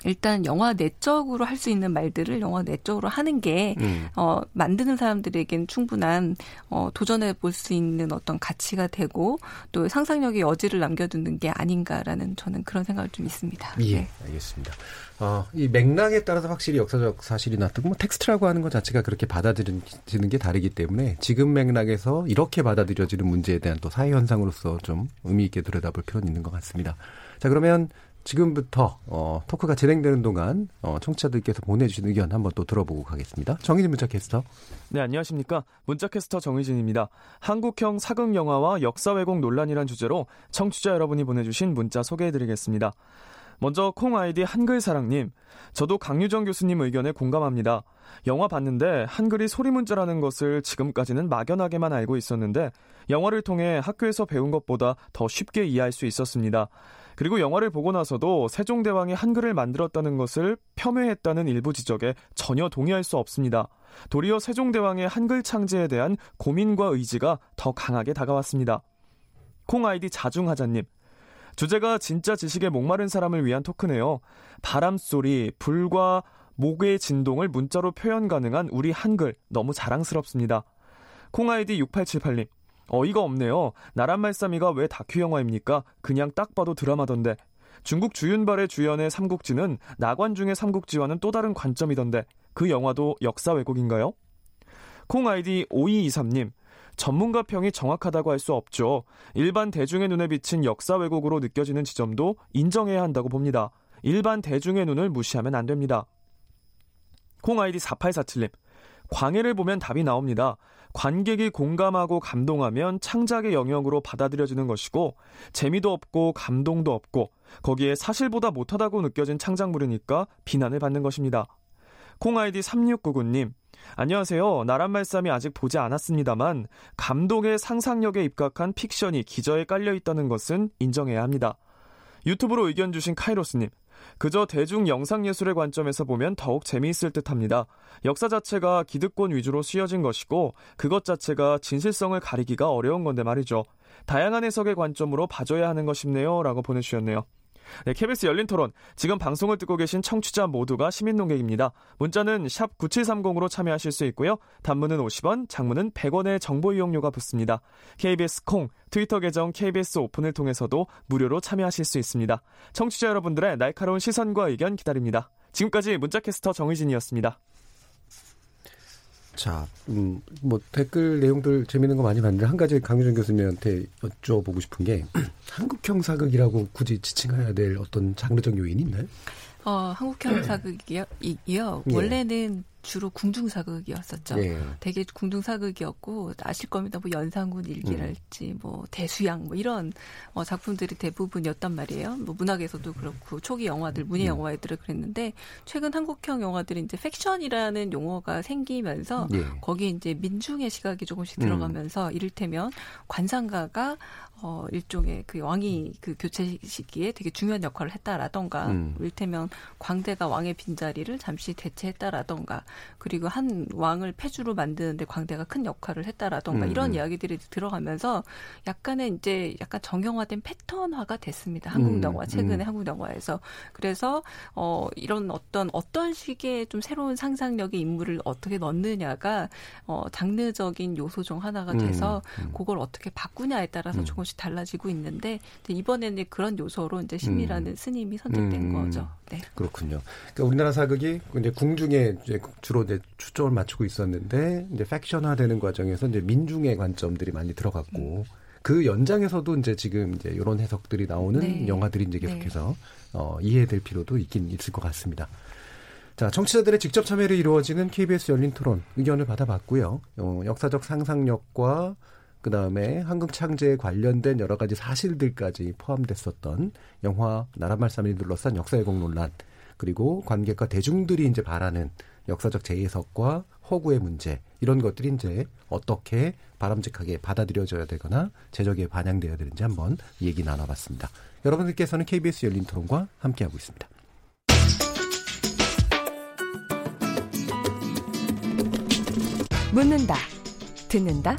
일단 영화 내적으로 할 수 있는 말들을 영화 내적으로 하는 게 음. 어, 만드는 사람들에겐 충분한 어, 도전해 볼 수 있는 어떤 가치가 되고 또 상상력의 여지를 남겨두는 게 아닌가라는 저는 그런 생각을 좀 있습니다. 예, 네. 알겠습니다. 어, 이 맥락에 따라서 확실히 역사적 사실이나 또뭐 텍스트라고 하는 것 자체가 그렇게 받아들여지는 게 다르기 때문에 지금 맥락에서 이렇게 받아들여지는 문제에 대한 또 사회 현상으로서 좀 의미 있게 들여다볼 필요는 있는 것 같습니다. 자 그러면 지금부터 어, 토크가 진행되는 동안 어, 청취자들께서 보내주신 의견 한번 또 들어보고 가겠습니다. 정희진 문자캐스터. 네, 안녕하십니까. 문자캐스터 정희진입니다. 한국형 사극 영화와 역사 왜곡 논란이란 주제로 청취자 여러분이 보내주신 문자 소개해드리겠습니다. 먼저 콩 아이디 한글사랑님. 저도 강유정 교수님 의견에 공감합니다. 영화 봤는데 한글이 소리 문자라는 것을 지금까지는 막연하게만 알고 있었는데 영화를 통해 학교에서 배운 것보다 더 쉽게 이해할 수 있었습니다. 그리고 영화를 보고 나서도 세종대왕이 한글을 만들었다는 것을 폄훼했다는 일부 지적에 전혀 동의할 수 없습니다. 도리어 세종대왕의 한글 창제에 대한 고민과 의지가 더 강하게 다가왔습니다. 콩 아이디 자중하자님. 주제가 진짜 지식에 목마른 사람을 위한 토크네요. 바람소리, 불과 목의 진동을 문자로 표현 가능한 우리 한글 너무 자랑스럽습니다. 콩 아이디 6878님. 어이가 없네요. 나란 말싸미가 왜 다큐 영화입니까? 그냥 딱 봐도 드라마던데. 중국 주윤발의 주연의 삼국지는 나관 중의 삼국지와는 또 다른 관점이던데 그 영화도 역사 왜곡인가요? 콩 아이디 5223님 전문가 평이 정확하다고 할 수 없죠. 일반 대중의 눈에 비친 역사 왜곡으로 느껴지는 지점도 인정해야 한다고 봅니다. 일반 대중의 눈을 무시하면 안 됩니다. 콩 아이디 4847님 광해를 보면 답이 나옵니다. 관객이 공감하고 감동하면 창작의 영역으로 받아들여지는 것이고 재미도 없고 감동도 없고 거기에 사실보다 못하다고 느껴진 창작물이니까 비난을 받는 것입니다. 콩 아이디 3699님 안녕하세요. 나란 말씀이 아직 보지 않았습니다만 감동의 상상력에 입각한 픽션이 기저에 깔려 있다는 것은 인정해야 합니다. 유튜브로 의견 주신 카이로스님. 그저 대중 영상 예술의 관점에서 보면 더욱 재미있을 듯 합니다. 역사 자체가 기득권 위주로 씌어진 것이고 그것 자체가 진실성을 가리기가 어려운 건데 말이죠. 다양한 해석의 관점으로 봐줘야 하는 것이네요. 라고 보내주셨네요. 네, KBS 열린 토론. 지금 방송을 듣고 계신 청취자 모두가 시민 농객입니다. 문자는 샵 9730으로 참여하실 수 있고요. 단문은 50원, 장문은 100원의 정보 이용료가 붙습니다. KBS 콩, 트위터 계정 KBS 오픈을 통해서도 무료로 참여하실 수 있습니다. 청취자 여러분들의 날카로운 시선과 의견 기다립니다. 지금까지 문자캐스터 정의진이었습니다. 자, 음, 뭐 댓글 내용들 재밌는 거 많이 봤는데 한 가지 강유정 교수님한테 여쭤보고 싶은 게 한국 형 사극이라고 굳이 지칭해야 될 어떤 장르적 요인이 있나요? 어, 한국 형 사극이요. 이요. 예. 원래는 주로 궁중사극이었었죠. 네. 되게 궁중사극이었고 아실 겁니다. 뭐 연산군 일기랄지 음. 뭐 대수양 뭐 이런 어, 작품들이 대부분이었단 말이에요. 뭐 문학에서도 그렇고 초기 영화들 문예 음. 영화들을 그랬는데 최근 한국형 영화들이 이제 팩션이라는 용어가 생기면서 네. 거기에 이제 민중의 시각이 조금씩 들어가면서 음. 이를테면 관상가가 어, 일종의 그 왕이 그 교체 시기에 되게 중요한 역할을 했다라던가, 음. 이를테면 광대가 왕의 빈자리를 잠시 대체했다라던가, 그리고 한 왕을 폐주로 만드는데 광대가 큰 역할을 했다라던가, 음. 이런 음. 이야기들이 들어가면서 약간의 이제 약간 정형화된 패턴화가 됐습니다. 한국 음, 영화, 최근에 음. 한국 영화에서. 그래서, 어, 이런 어떤, 어떤 식의 좀 새로운 상상력의 인물을 어떻게 넣느냐가, 어, 장르적인 요소 중 하나가 돼서, 음, 그걸 어떻게 바꾸냐에 따라서 조금씩 조금씩 달라지고 있는데 이번에는 그런 요소로 이제 신미라는 음. 스님이 선택된 음. 거죠. 네. 그렇군요. 그러니까 우리나라 사극이 이제 궁중에 이제 주로 이제 초점을 맞추고 있었는데 이제 팩션화되는 과정에서 이제 민중의 관점들이 많이 들어갔고 음. 그 연장에서도 이제 지금 이제 이런 해석들이 나오는 네. 영화들이 이제 계속해서 네. 어, 이해될 필요도 있긴 있을 것 같습니다. 자, 청취자들의 직접 참여로 이루어지는 KBS 열린 토론 의견을 받아봤고요. 어, 역사적 상상력과 그 다음에 한국 창제에 관련된 여러 가지 사실들까지 포함됐었던 영화 나라말 삼일이 둘러싼 역사의공 논란 그리고 관객과 대중들이 이제 바라는 역사적 재해석과 허구의 문제 이런 것들이 이제 어떻게 바람직하게 받아들여져야 되거나 제적에 반영되어야 되는지 한번 얘기 나눠봤습니다. 여러분들께서는 KBS 열린 토론과 함께하고 있습니다. 묻는다, 듣는다.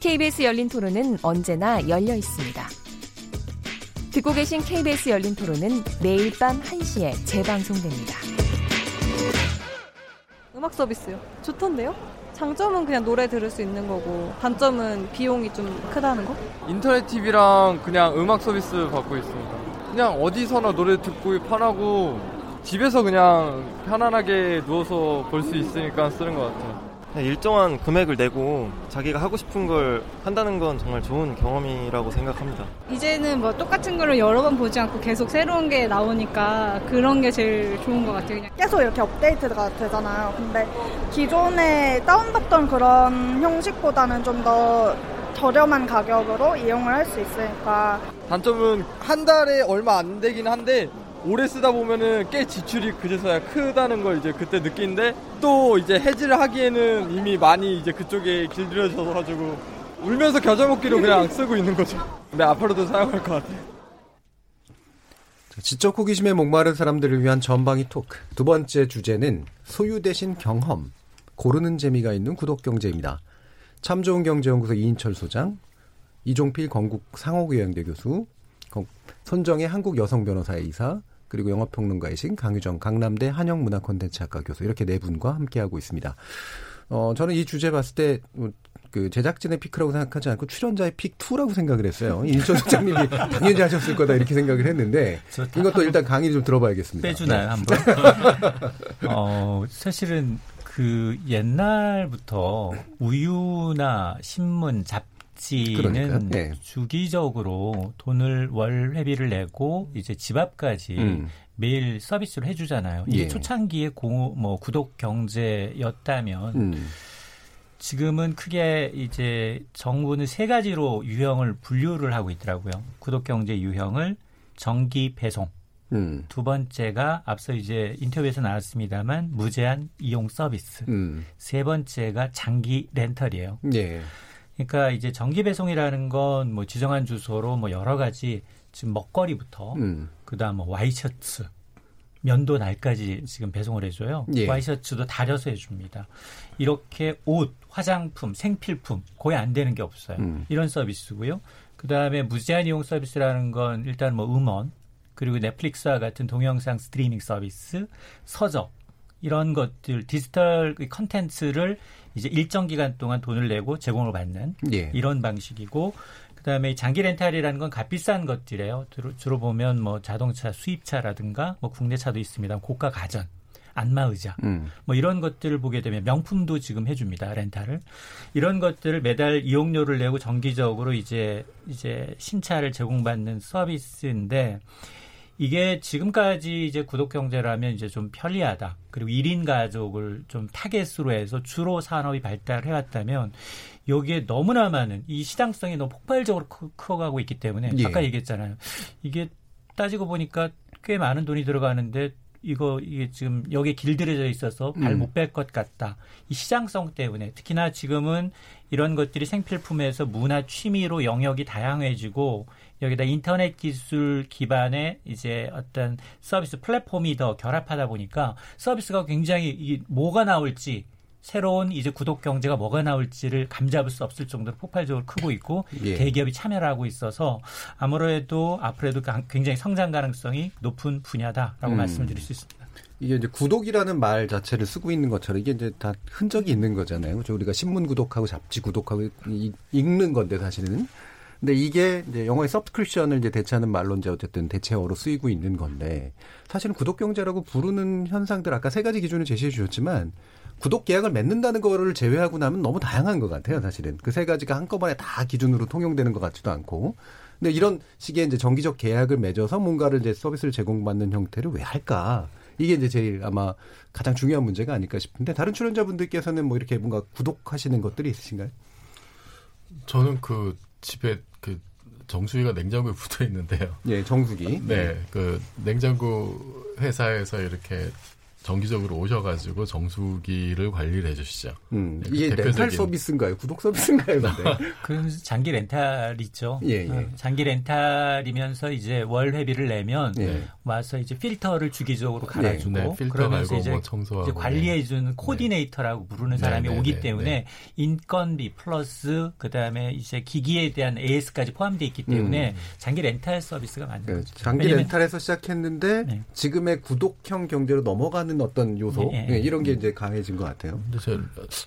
KBS 열린 토론은 언제나 열려 있습니다. 듣고 계신 KBS 열린 토론은 매일 밤 1시에 재방송됩니다. 음악 서비스요. 좋던데요? 장점은 그냥 노래 들을 수 있는 거고 단점은 비용이 좀 크다는 거? 인터넷 TV랑 그냥 음악 서비스 받고 있습니다. 그냥 어디서나 노래 듣고 편하고 집에서 그냥 편안하게 누워서 볼 수 있으니까 쓰는 것 같아요. 일정한 금액을 내고 자기가 하고 싶은 걸 한다는 건 정말 좋은 경험이라고 생각합니다. 이제는 뭐 똑같은 거를 여러 번 보지 않고 계속 새로운 게 나오니까 그런 게 제일 좋은 것 같아요. 그냥. 계속 이렇게 업데이트가 되잖아요. 근데 기존에 다운받던 그런 형식보다는 좀 더 저렴한 가격으로 이용을 할 수 있으니까 단점은 한 달에 얼마 안 되긴 한데 오래 쓰다 보면은 꽤 지출이 그제서야 크다는 걸 이제 그때 느끼는데 또 이제 해지를 하기에는 이미 많이 이제 그쪽에 길들여져서 가지고 울면서 겨자 먹기로 그냥 쓰고 있는 거죠. 근데 앞으로도 사용할 것 같아요. 지적 호기심에 목마른 사람들을 위한 전방위 토크. 두 번째 주제는 소유 대신 경험. 고르는 재미가 있는 구독 경제입니다. 참 좋은 경제연구소 이인철 소장, 이종필 건국 상호교양대 교수, 손정의 한국 여성 변호사의 이사, 그리고 영화평론가이신 강유정 강남대 한영문화 콘텐츠학과 교수 이렇게 네 분과 함께하고 있습니다. 어, 저는 이 주제 봤을 때, 뭐, 그, 제작진의 피크라고 생각하지 않고 출연자의 픽 2라고 생각을 했어요. 인천 소장님이 당연히 하셨을 거다 이렇게 생각을 했는데, 이것도 일단 강의 좀 들어봐야겠습니다. 빼주나요, 네. 한번? 어, 사실은 그 옛날부터 우유나 신문, 잡지 는 그러니까요. 네. 주기적으로 돈을 월 회비를 내고 이제 집 앞까지 음. 매일 서비스를 해주잖아요. 이게 예. 초창기에 고, 뭐 구독 경제였다면 음. 지금은 크게 이제 정부는 세 가지로 유형을 분류를 하고 있더라고요. 구독 경제 유형을 정기 배송. 음. 두 번째가 앞서 이제 인터뷰에서 나왔습니다만 무제한 이용 서비스. 음. 세 번째가 장기 렌털이에요. 예. 그러니까 이제 정기 배송이라는 건 뭐 지정한 주소로 뭐 여러 가지 지금 먹거리부터 음. 그다음 뭐 와이셔츠 면도 날까지 지금 배송을 해줘요. 예. 와이셔츠도 다려서 해줍니다. 이렇게 옷, 화장품, 생필품 거의 안 되는 게 없어요. 음. 이런 서비스고요. 그 다음에 무제한 이용 서비스라는 건 일단 뭐 음원 그리고 넷플릭스와 같은 동영상 스트리밍 서비스, 서적 이런 것들 디지털 그 컨텐츠를 이제 일정 기간 동안 돈을 내고 제공을 받는 예. 이런 방식이고 그다음에 장기 렌탈이라는 건 값비싼 것들이에요. 주로, 주로 보면 뭐 자동차 수입차라든가 뭐 국내 차도 있습니다. 고가 가전, 안마 의자 음. 뭐 이런 것들을 보게 되면 명품도 지금 해줍니다 렌탈을 이런 것들을 매달 이용료를 내고 정기적으로 이제 이제 신차를 제공받는 서비스인데 이게 지금까지 이제 구독 경제라면 이제 좀 편리하다. 그리고 1인 가족을 좀 타겟으로 해서 주로 산업이 발달해 왔다면 여기에 너무나 많은 이 시장성이 너무 폭발적으로 크, 커가고 있기 때문에 예. 아까 얘기했잖아요. 이게 따지고 보니까 꽤 많은 돈이 들어가는데 이거 이게 지금 여기에 길들여져 있어서 발 음. 못뺄 것 같다. 이 시장성 때문에 특히나 지금은 이런 것들이 생필품에서 문화 취미로 영역이 다양해지고 여기다 인터넷 기술 기반의 이제 어떤 서비스 플랫폼이 더 결합하다 보니까 서비스가 굉장히 이 뭐가 나올지 새로운 이제 구독 경제가 뭐가 나올지를 감잡을 수 없을 정도로 폭발적으로 크고 있고 예. 대기업이 참여를 하고 있어서 아무래도 앞으로도 강- 굉장히 성장 가능성이 높은 분야다라고 음. 말씀드릴 수 있습니다. 이게 이제 구독이라는 말 자체를 쓰고 있는 것처럼 이게 이제 다 흔적이 있는 거잖아요. 그죠? 우리가 신문 구독하고 잡지 구독하고 이- 읽는 건데 사실은. 근데 이게 이제 영어의 서브스크립션을 이제 대체하는 말로 이제 어쨌든 대체어로 쓰이고 있는 건데 사실은 구독 경제라고 부르는 현상들 아까 세 가지 기준을 제시해 주셨지만 구독 계약을 맺는다는 거를 제외하고 나면 너무 다양한 것 같아요, 사실은. 그 세 가지가 한꺼번에 다 기준으로 통용되는 것 같지도 않고. 근데 이런 식의 이제 정기적 계약을 맺어서 뭔가를 이제 서비스를 제공받는 형태를 왜 할까? 이게 이제 제일 아마 가장 중요한 문제가 아닐까 싶은데 다른 출연자분들께서는 뭐 이렇게 뭔가 구독하시는 것들이 있으신가요? 저는 그 집에 그 정수기가 냉장고에 붙어 있는데요. 예, 정수기. 네, 그 냉장고 회사에서 이렇게 정기적으로 오셔가지고 정수기를 관리를 해주시죠. 음, 네, 그 이게 렌탈 서비스인가요? 구독 서비스인가요? 근데? 그럼 장기 렌탈이죠. 예, 예. 어, 장기 렌탈이면서 이제 월 회비를 내면 네. 와서 이제 필터를 주기적으로 갈아주고 네, 필터 그러면서 이제, 뭐 청소하고, 이제 관리해주는 코디네이터라고 부르는 사람이 네, 네, 오기 네, 때문에 네. 인건비 플러스 그 다음에 이제 기기에 대한 AS까지 포함되어 있기 때문에 장기 렌탈 서비스가 맞는 그 거죠. 장기 왜냐면 렌탈에서 시작했는데 지금의 구독형 경제로 넘어가는 어떤 요소 예, 예. 예, 이런 게 이제 강해진 것 같아요. 근데 저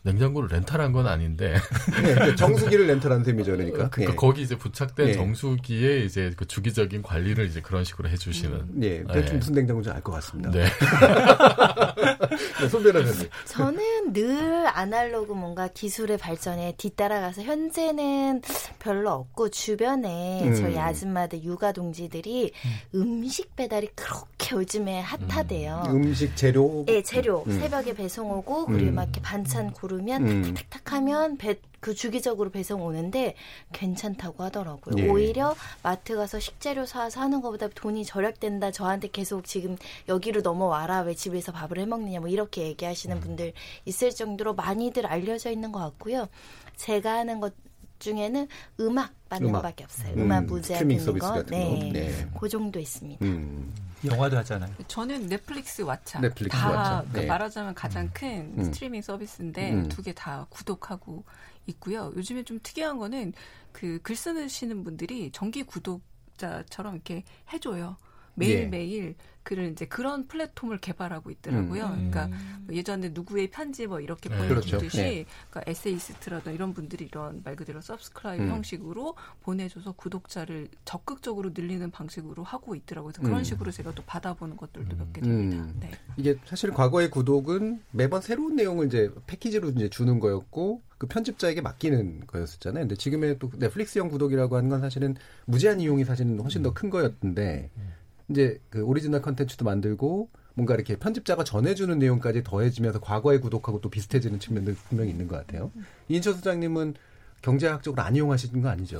냉장고를 렌탈한 건 아닌데. 네, 그 정수기를 렌탈한 셈이죠, 그러니까. 그러니까 예. 거기 이제 부착된 예. 정수기에 이제 그 주기적인 관리를 이제 그런 식으로 해주시는. 예, 대충 무슨 냉장고인지 알 것 같습니다. 네. 네, 손 변호사님. 저는 늘 아날로그 뭔가 기술의 발전에 뒤따라가서 현재는 별로 없고 주변에 음. 저희 아줌마들 육아 동지들이 음. 식 배달이 그렇게 요즘에 핫하대요. 음 식 재료. 네, 재료 음. 새벽에 배송 오고 그리고 음. 막 이렇게 반찬 고르면 음. 탁탁탁 하면 배, 그 주기적으로 배송 오는데 괜찮다고 하더라고요. 예. 오히려 마트 가서 식재료 사서 하는 것보다 돈이 절약된다. 저한테 계속 지금 여기로 넘어와라. 왜 집에서 밥을 해 먹느냐. 뭐 이렇게 얘기하시는 음. 분들 있을 정도로 많이들 알려져 있는 것 같고요. 제가 하는 것 중에는 음악 받는 음악. 것밖에 없어요. 음, 음악 무제한 스트리밍 듣는 서비스 거. 같은 거. 네. 네. 그 정도 있습니다. 음. 영화도 하잖아요. 저는 넷플릭스 왓챠 넷플릭스 다 왓챠. 그 네. 말하자면 가장 큰 음. 스트리밍 서비스인데 음. 두개 다 구독하고 있고요. 요즘에 좀 특이한 거는 그 글 쓰시는 분들이 정기 구독자처럼 이렇게 해줘요. 매일매일 글을 이제 그런 플랫폼을 개발하고 있더라고요. 음. 그러니까 뭐 예전에 누구의 편지 뭐 이렇게 네. 보내주듯이 그렇죠. 네. 그러니까 에세이스트라든 이런 분들이 이런 말 그대로 subscribe 음. 형식으로 보내줘서 구독자를 적극적으로 늘리는 방식으로 하고 있더라고요. 그래서 그런 음. 식으로 제가 또 받아보는 것들도 몇 개 됩니다. 음. 네. 이게 사실 과거의 구독은 매번 새로운 내용을 이제 패키지로 이제 주는 거였고 그 편집자에게 맡기는 거였었잖아요. 근데 지금의 또 넷플릭스형 구독이라고 하는 건 사실은 무제한 이용이 사실은 훨씬 더 큰 거였는데 이제 그 오리지널 컨텐츠도 만들고 뭔가 이렇게 편집자가 전해주는 내용까지 더해지면서 과거의 구독하고 또 비슷해지는 측면도 분명히 있는 것 같아요. 이인철 소장님은 경제학적으로 안 이용하시는 거 아니죠?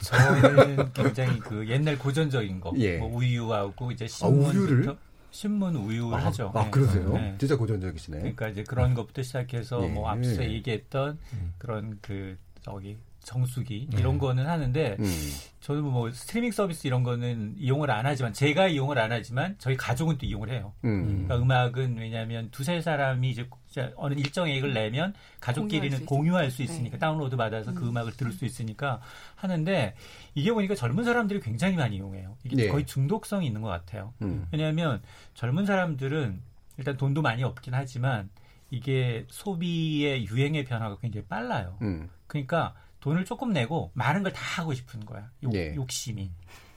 저는 굉장히 그 옛날 고전적인 거, 예. 뭐 우유하고 이제 아, 우유를? 신문부터 신문 우유를 아, 하죠. 아, 네. 그러세요? 네. 진짜 고전적이시네. 그러니까 이제 그런 것부터 시작해서 예. 뭐 앞서 얘기했던 그런 그 저기 정수기 네. 이런 거는 하는데 음. 저는 뭐 스트리밍 서비스 이런 거는 이용을 안 하지만 제가 이용을 안 하지만 저희 가족은 또 이용을 해요. 음. 그러니까 음악은 왜냐하면 두세 사람이 이제 어느 일정 액을 내면 가족끼리는 공유할 수 있 으니까 다운로드 받아서 그 음 악을 들을 수 있으니까 하는데 이게 보니까 젊은 사람들이 굉장히 많이 이용해요. 이게 네. 거의 중독성이 있는 것 같아요. 음. 왜냐하면 젊은 사람들은 일단 돈도 많이 없긴 하지만 이게 소비의 유행의 변화가 굉장히 빨라요. 음. 그러니까 돈을 조금 내고 많은 걸 다 하고 싶은 거야. 욕, 예. 욕심이.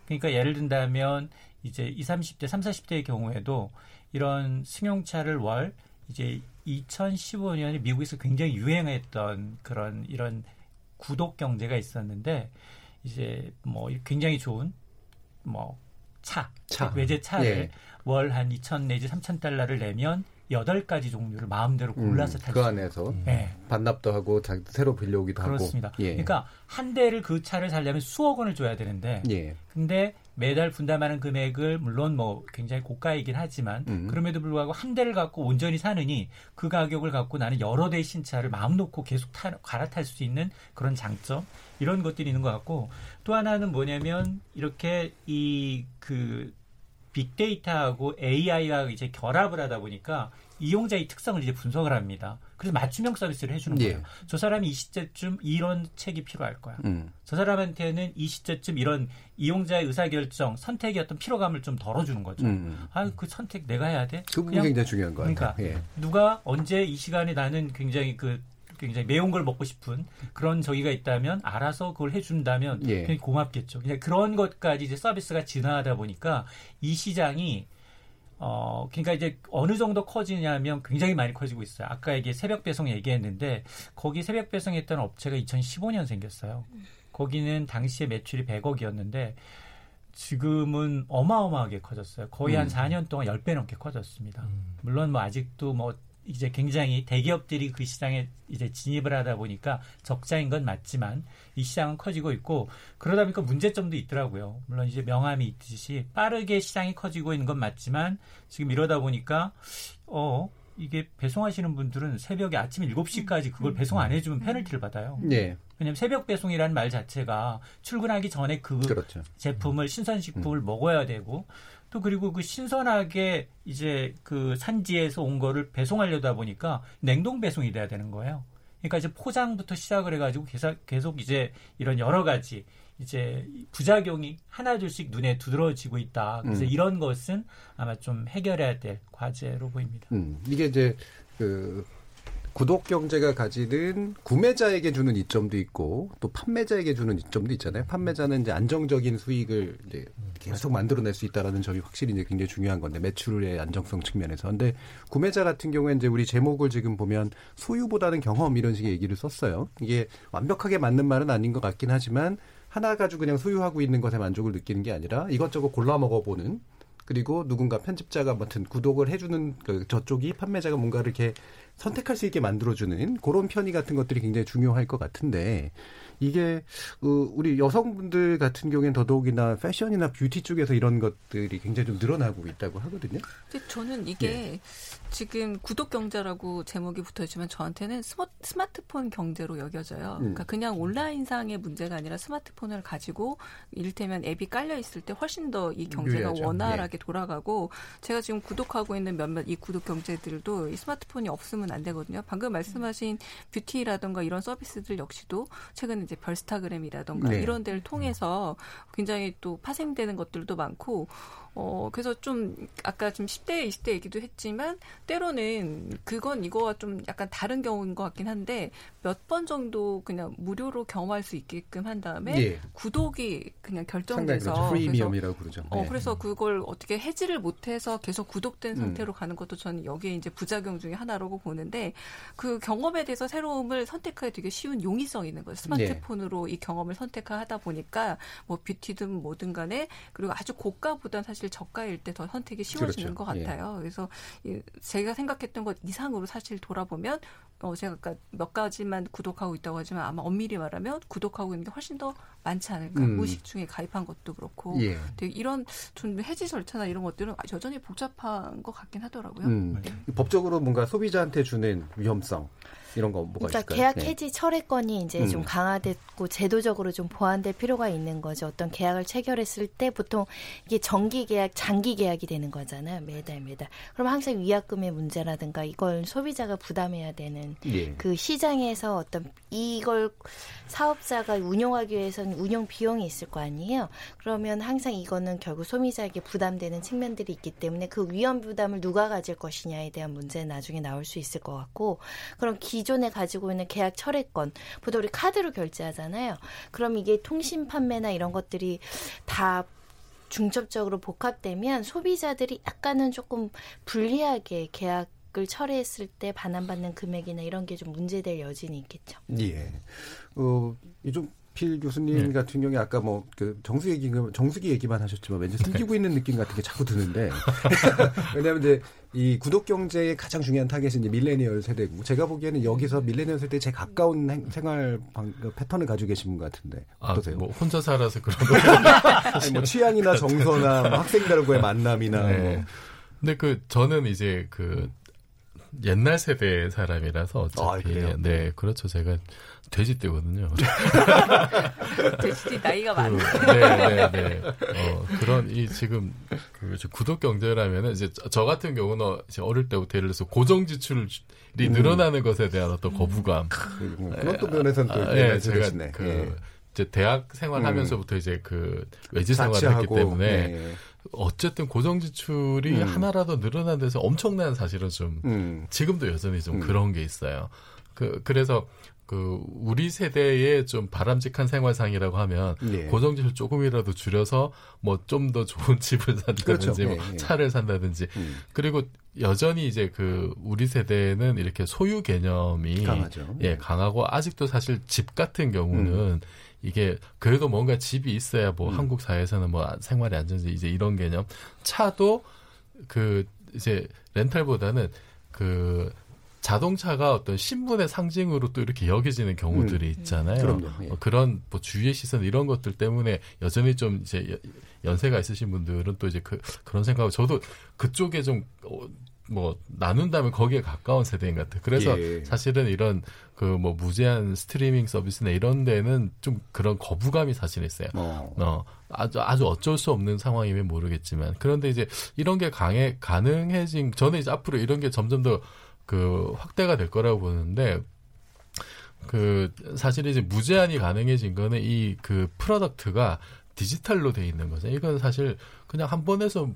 그러니까 예를 든다면 이제 20, 30대, 30, 40대의 경우에도 이런 승용차를 월 이제 2015년에 미국에서 굉장히 유행했던 그런 이런 구독 경제가 있었는데 이제 뭐 굉장히 좋은 뭐 차, 차. 외제차를 예. 월한 2천 내지 3천 달러를 내면 여덟 가지 종류를 마음대로 골라서 음, 탈그수 안에서 네. 반납도 하고 자, 새로 빌려오기도 그렇습니다. 하고. 예. 그러니까 한 대를 그 차를 살려면 수억 원을 줘야 되는데, 예. 근데 매달 분담하는 금액을 물론 뭐 굉장히 고가이긴 하지만 음. 그럼에도 불구하고 한 대를 갖고 온전히 사느니 그 가격을 갖고 나는 여러 대의 신차를 마음 놓고 계속 타, 갈아탈 수 있는 그런 장점 이런 것들이 있는 것 같고 또 하나는 뭐냐면 이렇게 이 그 빅데이터하고 AI와 이제 결합을 하다 보니까 이용자의 특성을 이제 분석을 합니다. 그래서 맞춤형 서비스를 해주는 예. 거예요. 저 사람이 이 시점쯤 이런 책이 필요할 거야. 음. 저 사람한테는 이 시점쯤 이런 이용자의 의사결정, 선택의 어떤 피로감을 좀 덜어주는 거죠. 음. 아, 그 선택 내가 해야 돼? 그 부분이 굉장히 중요한 것 그러니까. 예. 누가 언제 이 시간에 나는 굉장히 그 굉장히 매운 걸 먹고 싶은 그런 저기가 있다면 알아서 그걸 해준다면 예. 굉장히 고맙겠죠. 그냥 그런 것까지 이제 서비스가 진화하다 보니까 이 시장이 어 그러니까 이제 어느 정도 커지냐면 굉장히 많이 커지고 있어요. 아까 이게 새벽 배송 얘기했는데 거기 새벽 배송했던 업체가 2015년 생겼어요. 거기는 당시에 매출이 100억이었는데 지금은 어마어마하게 커졌어요. 거의 한 음. 4년 동안 10배 넘게 커졌습니다. 물론 뭐 아직도 뭐 이제 굉장히 대기업들이 그 시장에 이제 진입을 하다 보니까 적자인 건 맞지만 이 시장은 커지고 있고 그러다 보니까 문제점도 있더라고요. 물론 이제 명함이 있듯이 빠르게 시장이 커지고 있는 건 맞지만 지금 이러다 보니까 어 이게 배송하시는 분들은 새벽에 아침 7시까지 그걸 배송 안 해주면 페널티를 받아요. 예. 왜냐하면 새벽 배송이라는 말 자체가 출근하기 전에 그 그렇죠. 제품을 신선식품을 먹어야 되고 또 그리고 그 신선하게 이제 그 산지에서 온 거를 배송하려다 보니까 냉동 배송이 돼야 되는 거예요. 그러니까 이제 포장부터 시작을 해가지고 계속, 계속 이제 이런 여러 가지 이제 부작용이 하나둘씩 눈에 두드러지고 있다. 그래서 음. 이런 것은 아마 좀 해결해야 될 과제로 보입니다. 음, 이게 이제 그 구독 경제가 가지는 구매자에게 주는 이점도 있고 또 판매자에게 주는 이점도 있잖아요. 판매자는 이제 안정적인 수익을 이제 계속 만들어낼 수 있다라는 점이 확실히 이제 굉장히 중요한 건데 매출의 안정성 측면에서. 근데 구매자 같은 경우에 이제 우리 제목을 지금 보면 소유보다는 경험 이런 식의 얘기를 썼어요. 이게 완벽하게 맞는 말은 아닌 것 같긴 하지만 하나 가지고 그냥 소유하고 있는 것에 만족을 느끼는 게 아니라 이것저것 골라 먹어보는 그리고 누군가 편집자가 아무튼 구독을 해주는 그 저쪽이 판매자가 뭔가를 이렇게 선택할 수 있게 만들어주는 그런 편의 같은 것들이 굉장히 중요할 것 같은데 이게 어, 우리 여성분들 같은 경우에는 더더욱이나 패션이나 뷰티 쪽에서 이런 것들이 굉장히 좀 늘어나고 있다고 하거든요. 근데 저는 이게 지금 구독 경제라고 제목이 붙어 있지만 저한테는 스마, 스마트폰 경제로 여겨져요. 음. 그러니까 그냥 온라인상의 문제가 아니라 스마트폰을 가지고 이를테면 앱이 깔려 있을 때 훨씬 더 이 경제가 유리하죠. 원활하게 돌아가고 제가 지금 구독하고 있는 몇몇 이 구독 경제들도 이 스마트폰이 없으면 안 되거든요. 방금 말씀하신 뷰티라든가 이런 서비스들 역시도 최근에 이제 별스타그램이라던가 네. 이런 데를 통해서 굉장히 또 파생되는 것들도 많고 어, 그래서 좀, 아까 좀 10대, 20대 얘기도 했지만, 때로는 그건 이거와 좀 약간 다른 경우인 것 같긴 한데, 몇 번 정도 그냥 무료로 경험할 수 있게끔 한 다음에, 예. 구독이 그냥 결정돼서. 그렇죠. 프리미엄이라고 그러죠. 어, 네. 그래서 그걸 어떻게 해지를 못해서 계속 구독된 음. 상태로 가는 것도 저는 여기에 이제 부작용 중에 하나라고 보는데, 그 경험에 대해서 새로움을 선택하기 되게 쉬운 용이성이 있는 거예요. 스마트폰으로 이 경험을 선택하다 보니까, 뭐 뷰티든 뭐든 간에, 그리고 아주 고가보단 사실 저가일 때 더 선택이 쉬워지는 그렇죠. 것 같아요. 그래서 이 제가 생각했던 것 이상으로 사실 돌아보면 어 제가 아까 몇 가지만 구독하고 있다고 하지만 아마 엄밀히 말하면 구독하고 있는 게 훨씬 더 많지 않을까. 음. 무의식 중에 가입한 것도 그렇고 예. 되게 이런 좀 해지 절차나 이런 것들은 여전히 복잡한 것 같긴 하더라고요. 음, 법적으로 뭔가 소비자한테 주는 위험성 이런 거 뭐가 그러니까 있을까요? 계약 네. 해지 철회권이 이제 음. 좀 강화됐고 제도적으로 좀 보완될 필요가 있는 거죠. 어떤 계약을 체결했을 때 보통 이게 정기 계약, 장기 계약이 되는 거잖아요. 매달 매달. 그럼 항상 위약금의 문제라든가 이걸 소비자가 부담해야 되는 예. 그 시장에서 어떤 이걸 사업자가 운영하기 위해서는 운영 비용이 있을 거 아니에요. 그러면 항상 이거는 결국 소비자에게 부담되는 측면들이 있기 때문에 그 위험 부담을 누가 가질 것이냐에 대한 문제는 나중에 나올 수 있을 것 같고 그럼 기존에 가지고 있는 계약 철회권 보통 우리 카드로 결제하잖아요. 그럼 이게 통신 판매나 이런 것들이 다 중첩적으로 복합되면 소비자들이 약간은 조금 불리하게 계약 을 철회했을 때 반환받는 금액이나 이런 게 좀 문제될 여지는 있겠죠. 예. 어, 이종 필 교수님 네. 같은 경우에 아까 뭐 그 정수 얘기 정수기 얘기만 하셨지만 왠지 숨기고 있는 느낌 같은 게 자꾸 드는데 왜냐하면 이제 이 구독 경제의 가장 중요한 타겟이 이제 밀레니얼 세대고 제가 보기에는 여기서 밀레니얼 세대에 제일 가까운 행- 생활 방, 그 패턴을 가지고 계신 분 같은데 어떠세요? 아, 뭐 혼자 살아서 그런 아니, 뭐 취향이나 정서나 뭐 학생들과의 만남이나 네. 뭐. 근데 그 저는 이제 그 옛날 세대 사람이라서 어차피 그래요? 네 그렇죠 제가 돼지띠거든요. 돼지띠 나이가 많네. 네, 네, 네. 어, 그런 이 지금 그 구독 경제라면은 이제 저, 저 같은 경우는 이제 어릴 때부터 예를 들어서 고정 지출이 음. 늘어나는 것에 대한 어떤 거부감. 그런 또 면에서는 또 예, 옛날 제가 세대시네. 그 예. 이제 대학 생활하면서부터 이제 그 외지 생활을 했기 때문에 네. 어쨌든 고정 지출이 음. 하나라도 늘어난 데서 엄청난 사실은 좀 음. 지금도 여전히 좀 음. 그런 게 있어요. 그 그래서 그 우리 세대의 좀 바람직한 생활상이라고 하면 예. 고정 지출 조금이라도 줄여서 뭐 좀 더 좋은 집을 산다든지 그렇죠. 뭐 예, 예. 차를 산다든지 음. 그리고 여전히 이제 그 우리 세대는 이렇게 소유 개념이 강하죠. 예, 강하고 아직도 사실 집 같은 경우는 음. 이게 그래도 뭔가 집이 있어야 뭐 한국 사회에서는 뭐 생활의 안전지 이제 이런 개념 차도 그 이제 렌탈보다는 그 자동차가 어떤 신분의 상징으로 또 이렇게 여겨지는 경우들이 음. 있잖아요. 그럼요. 예. 어, 그런 뭐 주위의 시선 이런 것들 때문에 여전히 좀 이제 여- 연세가 있으신 분들은 또 이제 그 그런 생각을 저도 그쪽에 좀 어, 뭐 나눈다면 거기에 가까운 세대인 것 같아요. 그래서 예. 사실은 이런 그 뭐 무제한 스트리밍 서비스나 이런 데는 좀 그런 거부감이 사실 있어요. 어. 어, 아주 아주 어쩔 수 없는 상황이면 모르겠지만 그런데 이제 이런 게 강해 가능해진 저는 이제 앞으로 이런 게 점점 더 그 확대가 될 거라고 보는데 그 사실 이제 무제한이 가능해진 거는 이 그 product가 디지털로 돼 있는 거죠. 이건 사실 그냥 한 번에서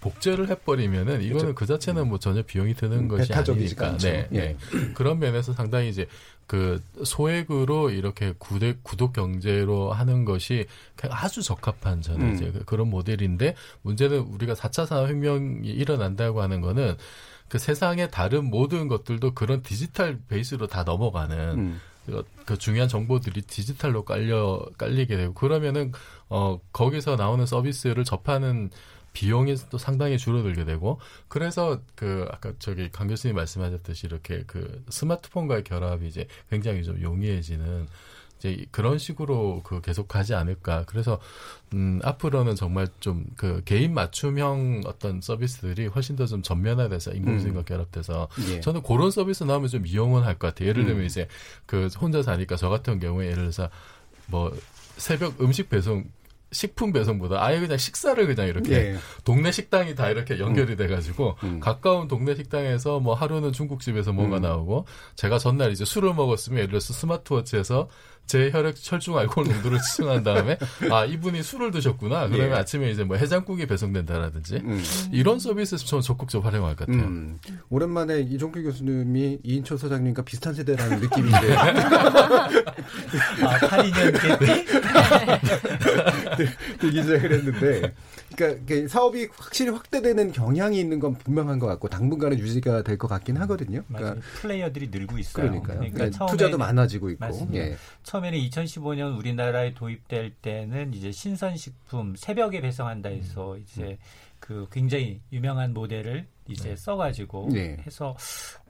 복제를 해버리면은 이거는 그 자체는 뭐 전혀 비용이 드는 것이 배타적이지가 아니니까. 않죠. 네, 예. 네. 그런 면에서 상당히 이제 그 소액으로 이렇게 구독, 구독 경제로 하는 것이 아주 적합한 저는 음. 이제 그런 모델인데 문제는 우리가 4차 산업혁명이 일어난다고 하는 거는 그 세상의 다른 모든 것들도 그런 디지털 베이스로 다 넘어가는 음. 그, 그 중요한 정보들이 디지털로 깔려 깔리게 되고 그러면은 어 거기서 나오는 서비스를 접하는 비용이 또 상당히 줄어들게 되고 그래서 그 아까 저기 강 교수님 말씀하셨듯이 이렇게 그 스마트폰과의 결합이 이제 굉장히 좀 용이해지는 이제 그런 식으로 그 계속 가지 않을까. 그래서 음 앞으로는 정말 좀 그 개인 맞춤형 어떤 서비스들이 훨씬 더 좀 전면화돼서 인공지능과 음. 결합돼서 예. 저는 그런 서비스 나오면 좀 이용은 할 것 같아요. 예를 들면 음. 이제 그 혼자 사니까 저 같은 경우에 예를 들어서 뭐 새벽 음식 배송 식품 배송보다 아예 그냥 식사를 그냥 이렇게 예. 동네 식당이 다 이렇게 연결이 음. 돼가지고 음. 가까운 동네 식당에서 뭐 하루는 중국집에서 뭐가 음. 나오고 제가 전날 이제 술을 먹었으면 예를 들어서 스마트워치에서 제 혈액 혈중 알코올 농도를 측정한 다음에 아 이분이 술을 드셨구나 그러면 예. 아침에 이제 뭐 해장국이 배송된다라든지 음. 이런 서비스에서 저는 적극적으로 활용할 것 같아요. 음. 오랜만에 이종필 교수님이 이인철 소장님과 비슷한 세대라는 느낌인데. 아, 82년 때? 들기 시작을 했는데. 그러니까 그 사업이 확실히 확대되는 경향이 있는 건 분명한 것 같고 당분간은 유지가 될 것 같긴 하거든요. 그러니까 플레이어들이 늘고 있어요. 그러니까요. 그러니까 네, 처음에는- 투자도 많아지고 있고. 예. 처음에는 2015년 우리나라에 도입될 때는 이제 신선식품 새벽에 배송한다 해서 음. 이제 그 굉장히 유명한 모델을 이제 써가지고 네. 해서